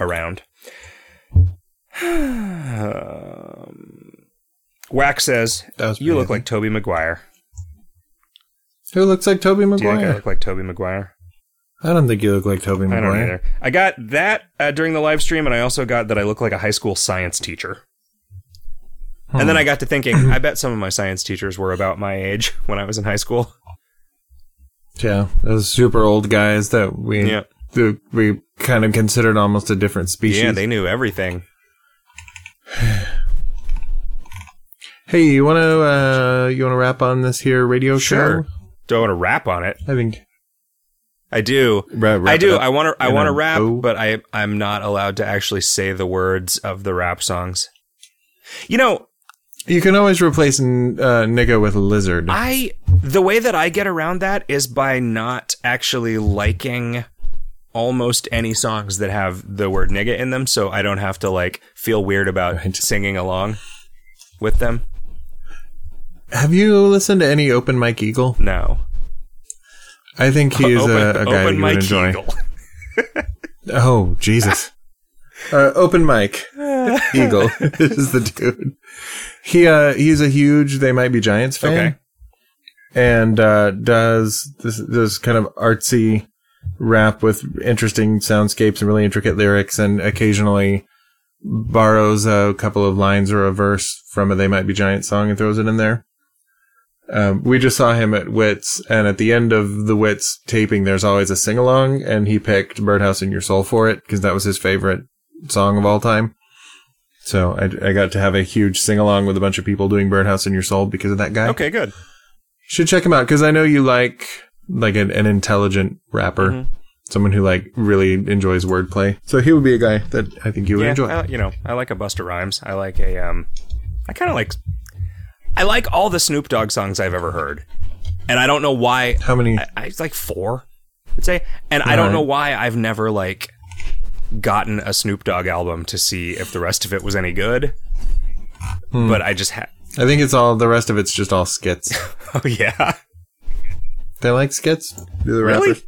around. [SIGHS] um, Wax says, "You look like Tobey Maguire." Who looks like Tobey Do you think I look like Tobey Maguire? I don't think you look like Tobey I don't Maguire. either. I got that uh, during the live stream, and I also got that I look like a high school science teacher. And then I got to thinking, I bet some of my science teachers were about my age [LAUGHS] when I was in high school. Yeah, those super old guys that we Yeah. that we kind of considered almost a different species. Yeah, they knew everything. [SIGHS] hey, you want to uh, you want to wrap on this here radio Sure. show? Do I want to rap on it? I think I do. ra- I do. I want to. I want to rap, bow. but I I'm not allowed to actually say the words of the rap songs. You know, You can always replace uh, nigga with lizard. I the way that I get around that is by not actually liking almost any songs that have the word nigga in them, so I don't have to like feel weird about Right. singing along with them. Have you listened to any Open Mike Eagle? No. I think he is a, a guy that you would enjoy. eagle. [LAUGHS] Oh Jesus! uh, open Mike [LAUGHS] Eagle [LAUGHS] is the dude. He uh he's a huge They Might Be Giants fan. Okay. and uh, does this this kind of artsy rap with interesting soundscapes and really intricate lyrics, and occasionally borrows a couple of lines or a verse from a "They Might Be Giant" song and throws it in there. Um, we just saw him at Wits, and at the end of the Wits taping, there's always a sing along, and he picked "Birdhouse in Your Soul" for it because that was his favorite song of all time. So I, I got to have a huge sing along with a bunch of people doing "Birdhouse in Your Soul" because of that guy. Okay, good. should check him out because I know you like like an, an intelligent rapper, Mm-hmm. someone who like really enjoys wordplay. So he would be a guy that I think you would Yeah, enjoy. I, you know, I like a Busta Rhymes. I like a um, I kind of like, I like all the Snoop Dogg songs I've ever heard, and I don't know why. How many? I, I like four, I'd say, and I don't Alright. know why I've never like gotten a Snoop Dogg album to see if the rest of it was any good. Hmm. But I just had. I think it's all the rest of it's just all skits. [LAUGHS] Oh yeah, they like skits. Do the Really? rappers?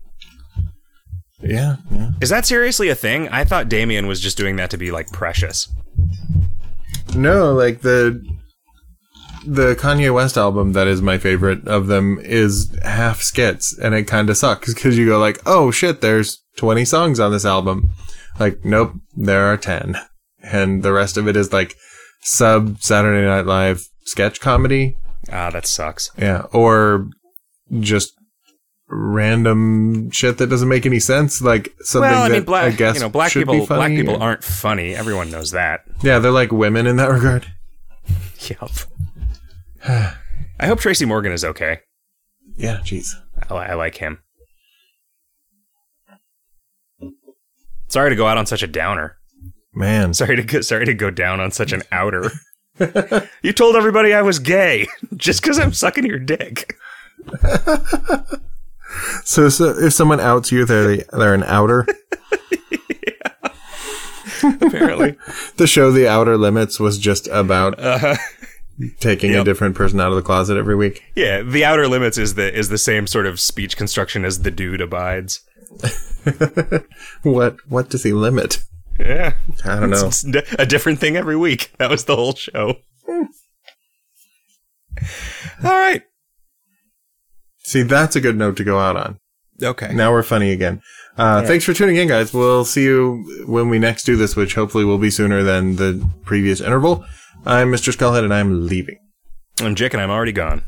Yeah, yeah. is that seriously a thing? I thought Damien was just doing that to be like precious. No, like the the Kanye West album that is my favorite of them is half skits, and it kind of sucks because you go like, oh shit, there's 20 songs on this album. Like, nope, there are 10, and the rest of it is like sub Saturday Night Live sketch comedy, Ah, that sucks. yeah, or just random shit that doesn't make any sense, like something Well, I that black, I guess you know, black should people, black people or- aren't funny. Everyone knows that. Yeah, they're like women in that regard. [LAUGHS] Yep. I hope Tracy Morgan is okay. Yeah, jeez. I, I like him. Sorry to go out on such a downer. Man, Sorry to go, sorry to go down on such an outer. [LAUGHS] you told everybody I was gay [LAUGHS] just because I'm sucking your dick. So, so if someone outs you, they're the, they're an outer. [LAUGHS] Apparently, [LAUGHS] the show The Outer Limits was just about uh, taking a different person out of the closet every week. yeah. The outer limits is the is the same sort of speech construction as the dude abides. [LAUGHS] What what does he limit? Yeah, I don't know. It's a different thing every week. That was the whole show. All right. See, that's a good note to go out on. Okay. Now we're funny again. Uh, Thanks for tuning in, guys. We'll see you when we next do this, which hopefully will be sooner than the previous interval. I'm Mr. Skullhead, and I'm leaving. I'm Jick, and I'm already gone.